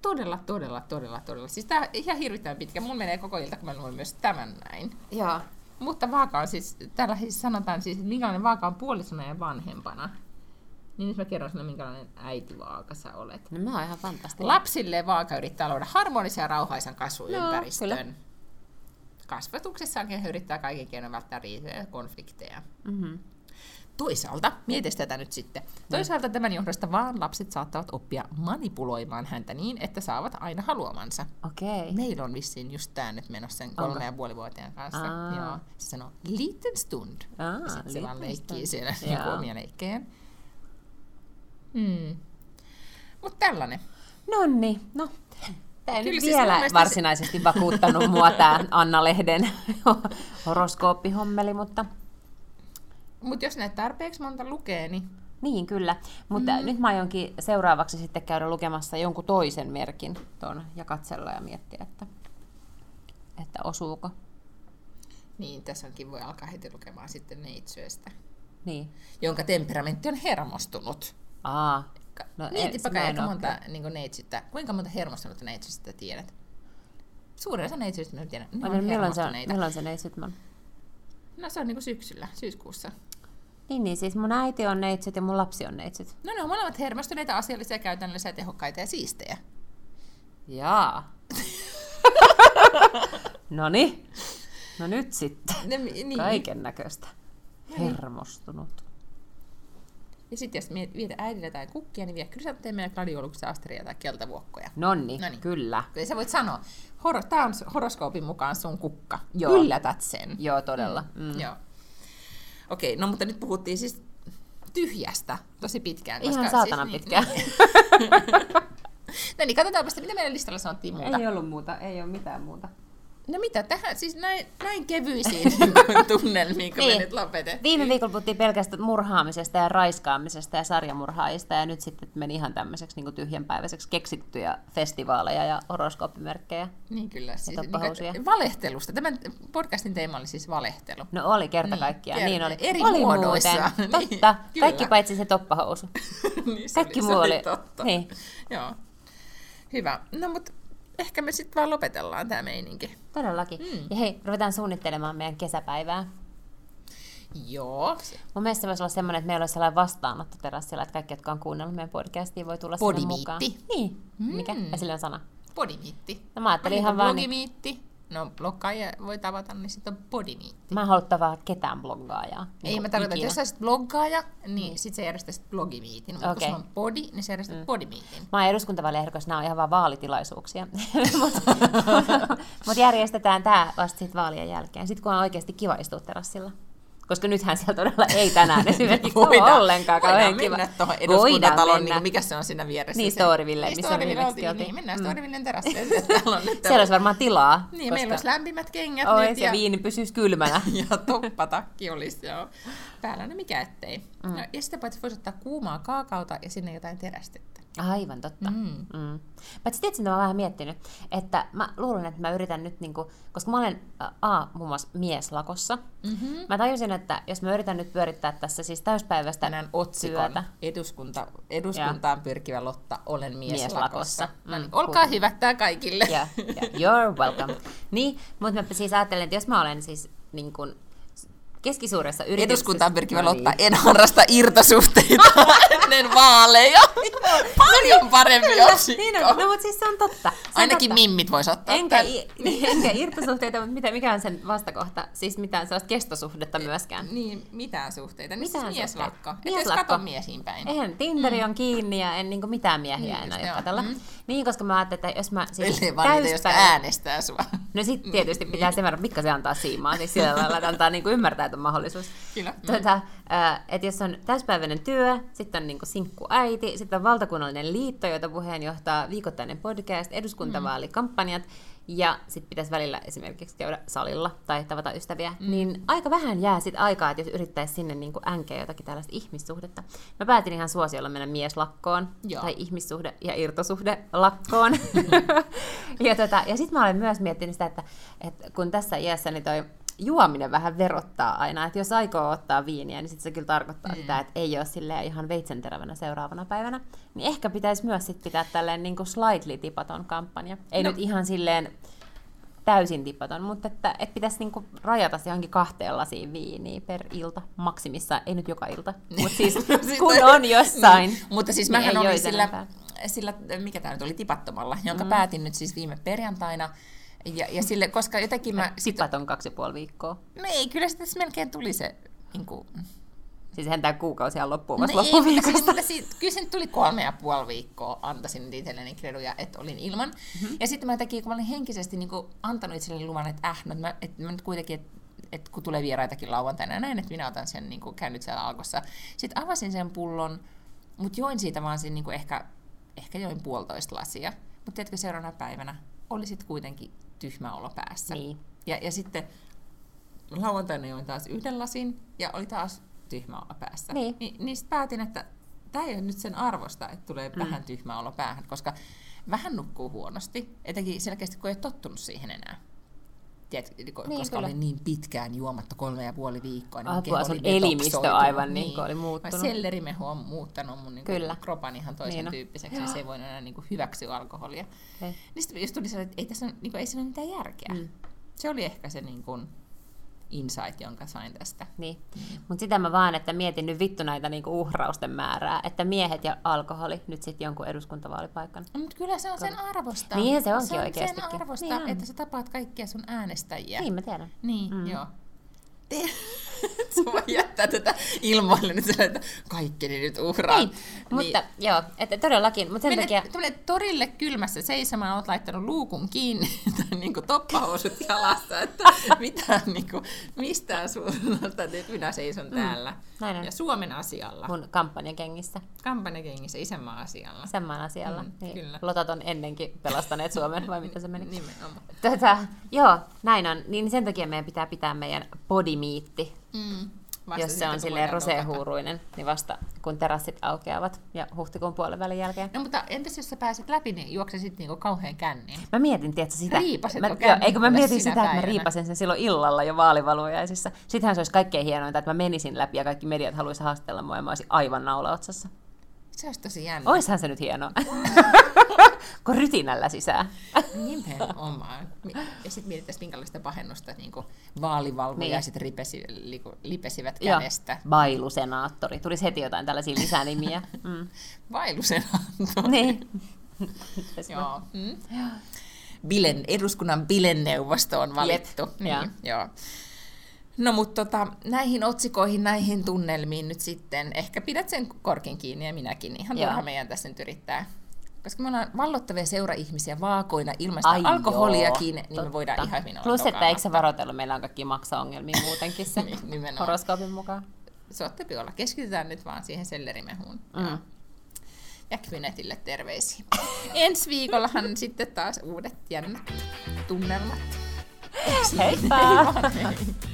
Speaker 1: Todella, todella, todella, todella. Siis tää ihan hirvittävän pitkä. Mulla menee koko ilta, kun mä luen myös tämän näin.
Speaker 2: Joo.
Speaker 1: Mutta vaaka on siis, täällä siis sanotaan siis, että minkälainen vaaka on puolisona ja vanhempana. Niin mä kerron sinulle, minkälainen äiti vaaka sä olet.
Speaker 2: No mä oon ihan fantastinen.
Speaker 1: Lapsille vaaka yrittää luoda harmonisen ja rauhaisan
Speaker 2: No,
Speaker 1: kasvuympäristön.
Speaker 2: kyllä.
Speaker 1: Kasvatuksessaankin he yrittää kaiken keinoin välttää riitoja ja konflikteja.
Speaker 2: Mm-hmm.
Speaker 1: Toisaalta, mietistä tätä nyt sitten, toisaalta tämän johdosta vaan lapset saattavat oppia manipuloimaan häntä niin, että saavat aina haluamansa.
Speaker 2: Okei.
Speaker 1: Meillä on vissiin just tää nyt menossa sen kolme ja puoli vuotiaan kanssa.
Speaker 2: Aa.
Speaker 1: Joo. Se sanoo, liten stund.
Speaker 2: Aa,
Speaker 1: ja sitten se vaan leikkii siellä niinku omia leikkejään. Hmm. Mutta tällainen.
Speaker 2: Nonni, no. Tämä ei
Speaker 1: Kyllä
Speaker 2: nyt
Speaker 1: siis
Speaker 2: vielä
Speaker 1: mielestä se-
Speaker 2: varsinaisesti vakuuttanut mua tämä Anna-lehden horoskooppihommeli, mutta
Speaker 1: Mutta jos näitä tarpeeksi monta lukee, niin
Speaker 2: niin kyllä. Mutta mm. nyt mä aionkin seuraavaksi sitten käydä lukemassa jonkun toisen merkin tuon ja katsella ja miettiä, että, että osuuko.
Speaker 1: Niin, tässä onkin voi alkaa heti lukemaan sitten neitsyöstä,
Speaker 2: Niin.
Speaker 1: jonka temperamentti on hermostunut.
Speaker 2: Aa. No,
Speaker 1: Mietipä
Speaker 2: en
Speaker 1: aika monta niin neitsyttä, kuinka monta hermostunutta neitsystä tiedät? Suurin osa neitsyistä mä tiedän, ne on
Speaker 2: en, milloin, se on,
Speaker 1: hermostuneita.
Speaker 2: milloin se neitsytman?
Speaker 1: No se on niin syksyllä, syyskuussa.
Speaker 2: Niin, niin, siis mun äiti on neitsyt ja mun lapsi on neitsyt.
Speaker 1: No ne on molemmat hermostuneita, asiallisia, käytännöllisiä, tehokkaita ja siistejä.
Speaker 2: Jaa. Noni. No nyt sitten.
Speaker 1: Ne, niin.
Speaker 2: Kaiken näköistä. Hermostunut.
Speaker 1: Ja sitten jos vietät äidille tai kukkia, niin vie krysanteemia, gladioluksia, asteria tai keltavuokkoja.
Speaker 2: Nonni,
Speaker 1: Noniin.
Speaker 2: kyllä.
Speaker 1: Kyllä sä voit sanoa, horo, tämä on horoskoopin mukaan sun kukka.
Speaker 2: Joo.
Speaker 1: Yllätät sen.
Speaker 2: Joo, todella.
Speaker 1: Mm.
Speaker 2: Mm.
Speaker 1: Joo. Okei, no mutta nyt puhuttiin siis tyhjästä tosi pitkään.
Speaker 2: Ihan saatanan
Speaker 1: siis,
Speaker 2: pitkään.
Speaker 1: Niin, no niin, katsotaanpa sitä, mitä meidän listalla sanottiin muuta.
Speaker 2: Ei ollut muuta, ei ole mitään muuta.
Speaker 1: No mitä, tähän siis näin, näin kevyisiin niin tunnelmiin, kun
Speaker 2: Niin.
Speaker 1: me nyt lopetettiin.
Speaker 2: Viime viikolla puhuttiin pelkästään murhaamisesta ja raiskaamisesta ja sarjamurhaajista, ja nyt sitten meni ihan tämmöiseksi niin tyhjänpäiväiseksi keksittyjä festivaaleja ja horoskooppimerkkejä.
Speaker 1: Niin kyllä, siis niin, kuin, valehtelusta. Tämän podcastin teema oli siis valehtelu.
Speaker 2: No oli kerta
Speaker 1: Niin,
Speaker 2: kaikkiaan,
Speaker 1: tiedän,
Speaker 2: niin oli.
Speaker 1: eri
Speaker 2: oli
Speaker 1: muodoissa.
Speaker 2: muuten,
Speaker 1: Niin,
Speaker 2: totta.
Speaker 1: kyllä.
Speaker 2: Kaikki paitsi se toppahousu.
Speaker 1: niin, se
Speaker 2: Kaikki
Speaker 1: oli,
Speaker 2: muu
Speaker 1: se
Speaker 2: oli-
Speaker 1: totta.
Speaker 2: niin.
Speaker 1: Joo. Hyvä. No mutta ehkä me sitten vaan lopetellaan tämä meininki.
Speaker 2: Todellakin.
Speaker 1: Mm.
Speaker 2: Ja hei, ruvetaan suunnittelemaan meidän kesäpäivää.
Speaker 1: Joo.
Speaker 2: Mun mielestä se voisi olla semmoinen, että meillä olisi sellainen vastaanottoterassilla, että kaikki, jotka on kuunnellut meidän podcastia, voi tulla sinne
Speaker 1: Podimiitti.
Speaker 2: mukaan. Niin, mikä?
Speaker 1: Mm.
Speaker 2: Esille on sana.
Speaker 1: Podimiitti.
Speaker 2: No mä ajattelin
Speaker 1: Niin
Speaker 2: ihan vaan... Niin,
Speaker 1: blogimiitti. No bloggaajia voi tavata, niin sitten on podimiitti.
Speaker 2: mä en halua tavata ketään bloggaajaa.
Speaker 1: Ei,
Speaker 2: niin
Speaker 1: mä tarkoitan, että jos sä olisit bloggaaja, niin sit sä järjestäisit blogimiitin. Mutta
Speaker 2: Okei.
Speaker 1: kun on podi, niin sä järjestät mm. podimiitin.
Speaker 2: Mä oon eduskuntavaaliehdokas, nämä on ihan vaan vaalitilaisuuksia. Mutta mut järjestetään tämä vasta sit vaalien jälkeen. Sitten kun on oikeasti kiva istua terassilla. Koska nythän siellä todella ei tänään esimerkiksi ole ollenkaan kauhean
Speaker 1: voidaan
Speaker 2: kiva.
Speaker 1: mennä tuohon
Speaker 2: Voidaan
Speaker 1: eduskuntatalon, niin mikä se on siinä vieressä?
Speaker 2: Niin, Storyville,
Speaker 1: niin,
Speaker 2: missä
Speaker 1: Storyville
Speaker 2: viimeksi
Speaker 1: oltiin,
Speaker 2: oltiin.
Speaker 1: Niin, mennään
Speaker 2: Mm.
Speaker 1: Storyvillen terassille. Nyt
Speaker 2: Siellä olisi varmaan tilaa.
Speaker 1: Niin, koska... meillä olisi lämpimät kengät
Speaker 2: Ois,
Speaker 1: nyt
Speaker 2: ja viini pysyisi kylmänä.
Speaker 1: ja toppatakki olisi joo. päällä, no mikä ettei. Mm. No, ja sitä paitsi voisi ottaa kuumaa kaakaota ja sinne jotain terästettä.
Speaker 2: Aivan totta.
Speaker 1: Mm.
Speaker 2: Mm. Paitsi tietysti mä vähän miettinyt, että mä luulen, että mä yritän nyt, niinku, koska mä olen A, muun muassa mieslakossa.
Speaker 1: Mm-hmm.
Speaker 2: Mä tajusin, että jos mä yritän nyt pyörittää tässä siis täyspäivästä
Speaker 1: Tänään otsikon
Speaker 2: työtä.
Speaker 1: eduskunta, eduskuntaan pyrkivä Lotta, olen mieslakossa.
Speaker 2: Mieslakossa.
Speaker 1: No niin,
Speaker 2: Mm,
Speaker 1: olkaa hyvät tää kaikille.
Speaker 2: Ja, ja you're welcome. Niin, mutta mä siis ajattelen, että jos mä olen siis niin kuin keskisuuressa yrityksessä...
Speaker 1: Eduskuntaan pyrkivä
Speaker 2: No
Speaker 1: Lotta,
Speaker 2: niin.
Speaker 1: en harrasta irtosuhteita ennen vaaleja. Paljon parempi otsikko.
Speaker 2: Niin on, no mutta siis se on totta. Se on
Speaker 1: Ainakin
Speaker 2: totta.
Speaker 1: mimmit vois ottaa.
Speaker 2: Enkä, i, niin, enkä irtosuhteita, mutta mitä, mikä on sen vastakohta? Siis mitään sellaista kestosuhdetta myöskään.
Speaker 1: Niin, mitään suhteita. Niin
Speaker 2: Mitään
Speaker 1: siis mieslakko.
Speaker 2: suhteita.
Speaker 1: Et
Speaker 2: Mieslakko.
Speaker 1: kato miesiin päin.
Speaker 2: Eihän, Tinderi on kiinni ja en niinku mitään miehiä
Speaker 1: Niin
Speaker 2: enää katsella.
Speaker 1: Mm.
Speaker 2: Niin, koska mä ajattelin, että jos mä siis
Speaker 1: Ellei vaan niitä, jotka
Speaker 2: täyspäivä-
Speaker 1: äänestää sua.
Speaker 2: No sitten tietysti pitää sen verran pikkasen antaa siimaa, siis sillä lailla, että antaa niinku ymmärtää, että on mahdollisuus.
Speaker 1: Kyllä.
Speaker 2: Tuota, että jos on täyspäiväinen työ, sitten on niinku sinkku äiti, sitten on valtakunnallinen liitto, jota puheenjohtaa viikoittainen podcast, eduskuntavaalikampanjat, ja sitten pitäisi välillä esimerkiksi käydä salilla tai tavata ystäviä, mm. niin aika vähän jää sit aikaa, että jos yrittäisi sinne niinku änkeä jotakin tällaista ihmissuhdetta. Mä päätin ihan suosiolla mennä mieslakkoon,
Speaker 1: Joo.
Speaker 2: tai ihmissuhde- ja irtosuhde lakkoon. ja tota, ja sitten mä olen myös miettinyt sitä, että, että kun tässä iässä niin toi juominen vähän verottaa aina, että jos aikoo ottaa viiniä, niin sitten se kyllä tarkoittaa mm. sitä, että ei ole silleen ihan veitsenterävänä seuraavana päivänä. Niin ehkä pitäisi myös sit pitää tälleen niin kuin slightly tipaton kampanja. Ei
Speaker 1: No.
Speaker 2: no. nyt ihan silleen täysin tipaton, mutta että, että pitäisi niinku rajata se johonkin kahteen lasiin viiniä per ilta maksimissa, ei nyt joka ilta, mutta siis kun on jossain.
Speaker 1: Niin. Mutta siis
Speaker 2: niin
Speaker 1: mähän
Speaker 2: ei
Speaker 1: olin sillä,
Speaker 2: enempää.
Speaker 1: sillä, mikä tämä nyt oli, tipattomalla, jonka mm. päätin nyt siis viime perjantaina. Ja, ja sille, koska jotenkin mä... Sit,
Speaker 2: Tipaton kaksi ja puoli viikkoa.
Speaker 1: no ei, kyllä sitä melkein tuli se, niin kuin,
Speaker 2: Siis hän tämä kuukausia loppuu vasta
Speaker 1: No ei, mutta
Speaker 2: loppuviikosta.
Speaker 1: siis, mutta siitä, kyllä se nyt tuli kolme ja puoli viikkoa, antaisin nyt itselleni kreduja, että olin ilman. Mm-hmm. Ja sitten mä tekin, kun mä olin henkisesti niin kuin, antanut itselleni luvan, että äh, no, mä, että mä nyt kuitenkin, että että kun tulee vieraitakin lauantaina näin, että minä otan sen, niin kuin, käyn nyt siellä alkossa. Sitten avasin sen pullon, mutta join siitä vaan siinä, niin kuin ehkä, ehkä join puolitoista lasia. Mutta tiedätkö, seuraavana päivänä oli sitten kuitenkin tyhmä olo päässä.
Speaker 2: Niin.
Speaker 1: Ja, ja sitten lauantaina join taas yhden lasin ja oli taas tyhmä olo päässä.
Speaker 2: Niin.
Speaker 1: Ni, niin sit päätin, että tämä ei ole nyt sen arvosta, että tulee mm. vähän tyhmä olo päähän, koska vähän nukkuu huonosti, etenkin selkeästi kun ei ole tottunut siihen enää. Tiedät, niin, koska
Speaker 2: kyllä.
Speaker 1: olin niin pitkään juomatta kolme ja puoli viikkoa, niin
Speaker 2: Apua,
Speaker 1: keho
Speaker 2: sun
Speaker 1: oli
Speaker 2: elimistö aivan niin kuin oli muuttunut.
Speaker 1: Sellerimehu on muuttanut mun niin
Speaker 2: Kyllä.
Speaker 1: kuin, kropan ihan toisen
Speaker 2: Niin
Speaker 1: tyyppiseksi, ja se ei voinut enää niin kuin, hyväksyä alkoholia.
Speaker 2: Ei.
Speaker 1: Niin sitten just tuli sellainen, että ei tässä niin kuin, ei siinä ole mitään järkeä.
Speaker 2: Mm.
Speaker 1: Se oli ehkä se niin kuin, insight, jonka sain tästä.
Speaker 2: Niin. Mutta sitä mä vaan, että mietin nyt vittu näitä niinku uhrausten määrää, että miehet ja alkoholi nyt sitten jonkun eduskuntavaalipaikan.
Speaker 1: No, Mutta kyllä se on sen arvosta.
Speaker 2: Niinhän se onkin
Speaker 1: se on
Speaker 2: oikeastikin.
Speaker 1: sen arvosta,
Speaker 2: Niin on.
Speaker 1: että sä tapaat kaikkia sun äänestäjiä.
Speaker 2: Niin mä tiedän.
Speaker 1: Niin,
Speaker 2: Mm.
Speaker 1: mm. joo. Te... Sä voi jättää tätä ilmoille nyt sillä, että kaikki ne nyt uhraa.
Speaker 2: Niin, mutta joo, että todellakin, mutta sen
Speaker 1: Menet,
Speaker 2: takia...
Speaker 1: torille kylmässä seisomaan, oot laittanut luukun kiinni, tai niinku toppahousut jalassa, että mitään niinku, mistään suunnalta, että minä seison täällä.
Speaker 2: näin on.
Speaker 1: Ja Suomen asialla,
Speaker 2: Mun kampanjakengissä,
Speaker 1: kampanjakengissä, isänmaan asialla.
Speaker 2: semmoinen asialla.
Speaker 1: Mm,
Speaker 2: niin.
Speaker 1: kyllä.
Speaker 2: Lotat on ennenkin pelastaneet Suomen, vai mitä se meni?
Speaker 1: Nimenomaan.
Speaker 2: Tätä, joo, näin on. Niin sen takia meidän pitää pitää meidän bodimiitti,
Speaker 1: Mm. Vasta
Speaker 2: jos se
Speaker 1: sitten,
Speaker 2: on silleen rosehuuruinen, niin vasta kun terassit aukeavat ja huhtikuun puolen välin jälkeen.
Speaker 1: No mutta entäs jos sä pääset läpi, niin juoksesit niinku kauhean känniin?
Speaker 2: Mä mietin, tiedätkö sitä? Mä,
Speaker 1: jo
Speaker 2: joo, eikö mä mietin sitä, että mä
Speaker 1: päivänä?
Speaker 2: riipasin sen silloin illalla jo vaalivalujaisissa. Sittenhän se olisi kaikkein hienointa, että mä menisin läpi ja kaikki mediat haluaisi haastella mua ja mä olisin aivan naulaotsassa.
Speaker 1: Se olisi tosi jännä.
Speaker 2: Oishan se nyt hienoa. kun rytinällä sisään.
Speaker 1: Nimenomaan. Mi- Ja sitten mietittäisiin, minkälaista pahennusta niin vaalivalvojaiset ripesi, liku, lipesivät
Speaker 2: Joo.
Speaker 1: kädestä.
Speaker 2: Bailusenaattori. Tulisi heti jotain tällaisia lisänimiä. Mm.
Speaker 1: Vailusen
Speaker 2: niin.
Speaker 1: Joo. Mm. Bilen, eduskunnan bilenneuvosto on valittu.
Speaker 2: Jep,
Speaker 1: Niin,
Speaker 2: joo.
Speaker 1: joo. No mutta tota, näihin otsikoihin, näihin tunnelmiin nyt sitten, ehkä pidät sen korkin kiinni ja minäkin, ihan
Speaker 2: Joo.
Speaker 1: turha meidän tässä nyt yrittää koska me ollaan vallottavia seura-ihmisiä vaakoina ilmaista
Speaker 2: Ai
Speaker 1: alkoholiakin,
Speaker 2: joo,
Speaker 1: niin me voidaan ihan hyvin olla
Speaker 2: Plus, että eikö se varoitella meillä on kaikki maksaongelmia muutenkin se
Speaker 1: niin,
Speaker 2: horoskoopin mukaan.
Speaker 1: Se olla. Keskitytään nyt vaan siihen sellerimehuun.
Speaker 2: Mm.
Speaker 1: Ja Kynetille terveisiä. Ensi viikollahan sitten taas uudet jännät tunnelmat.
Speaker 2: Heippa!
Speaker 1: Heippa.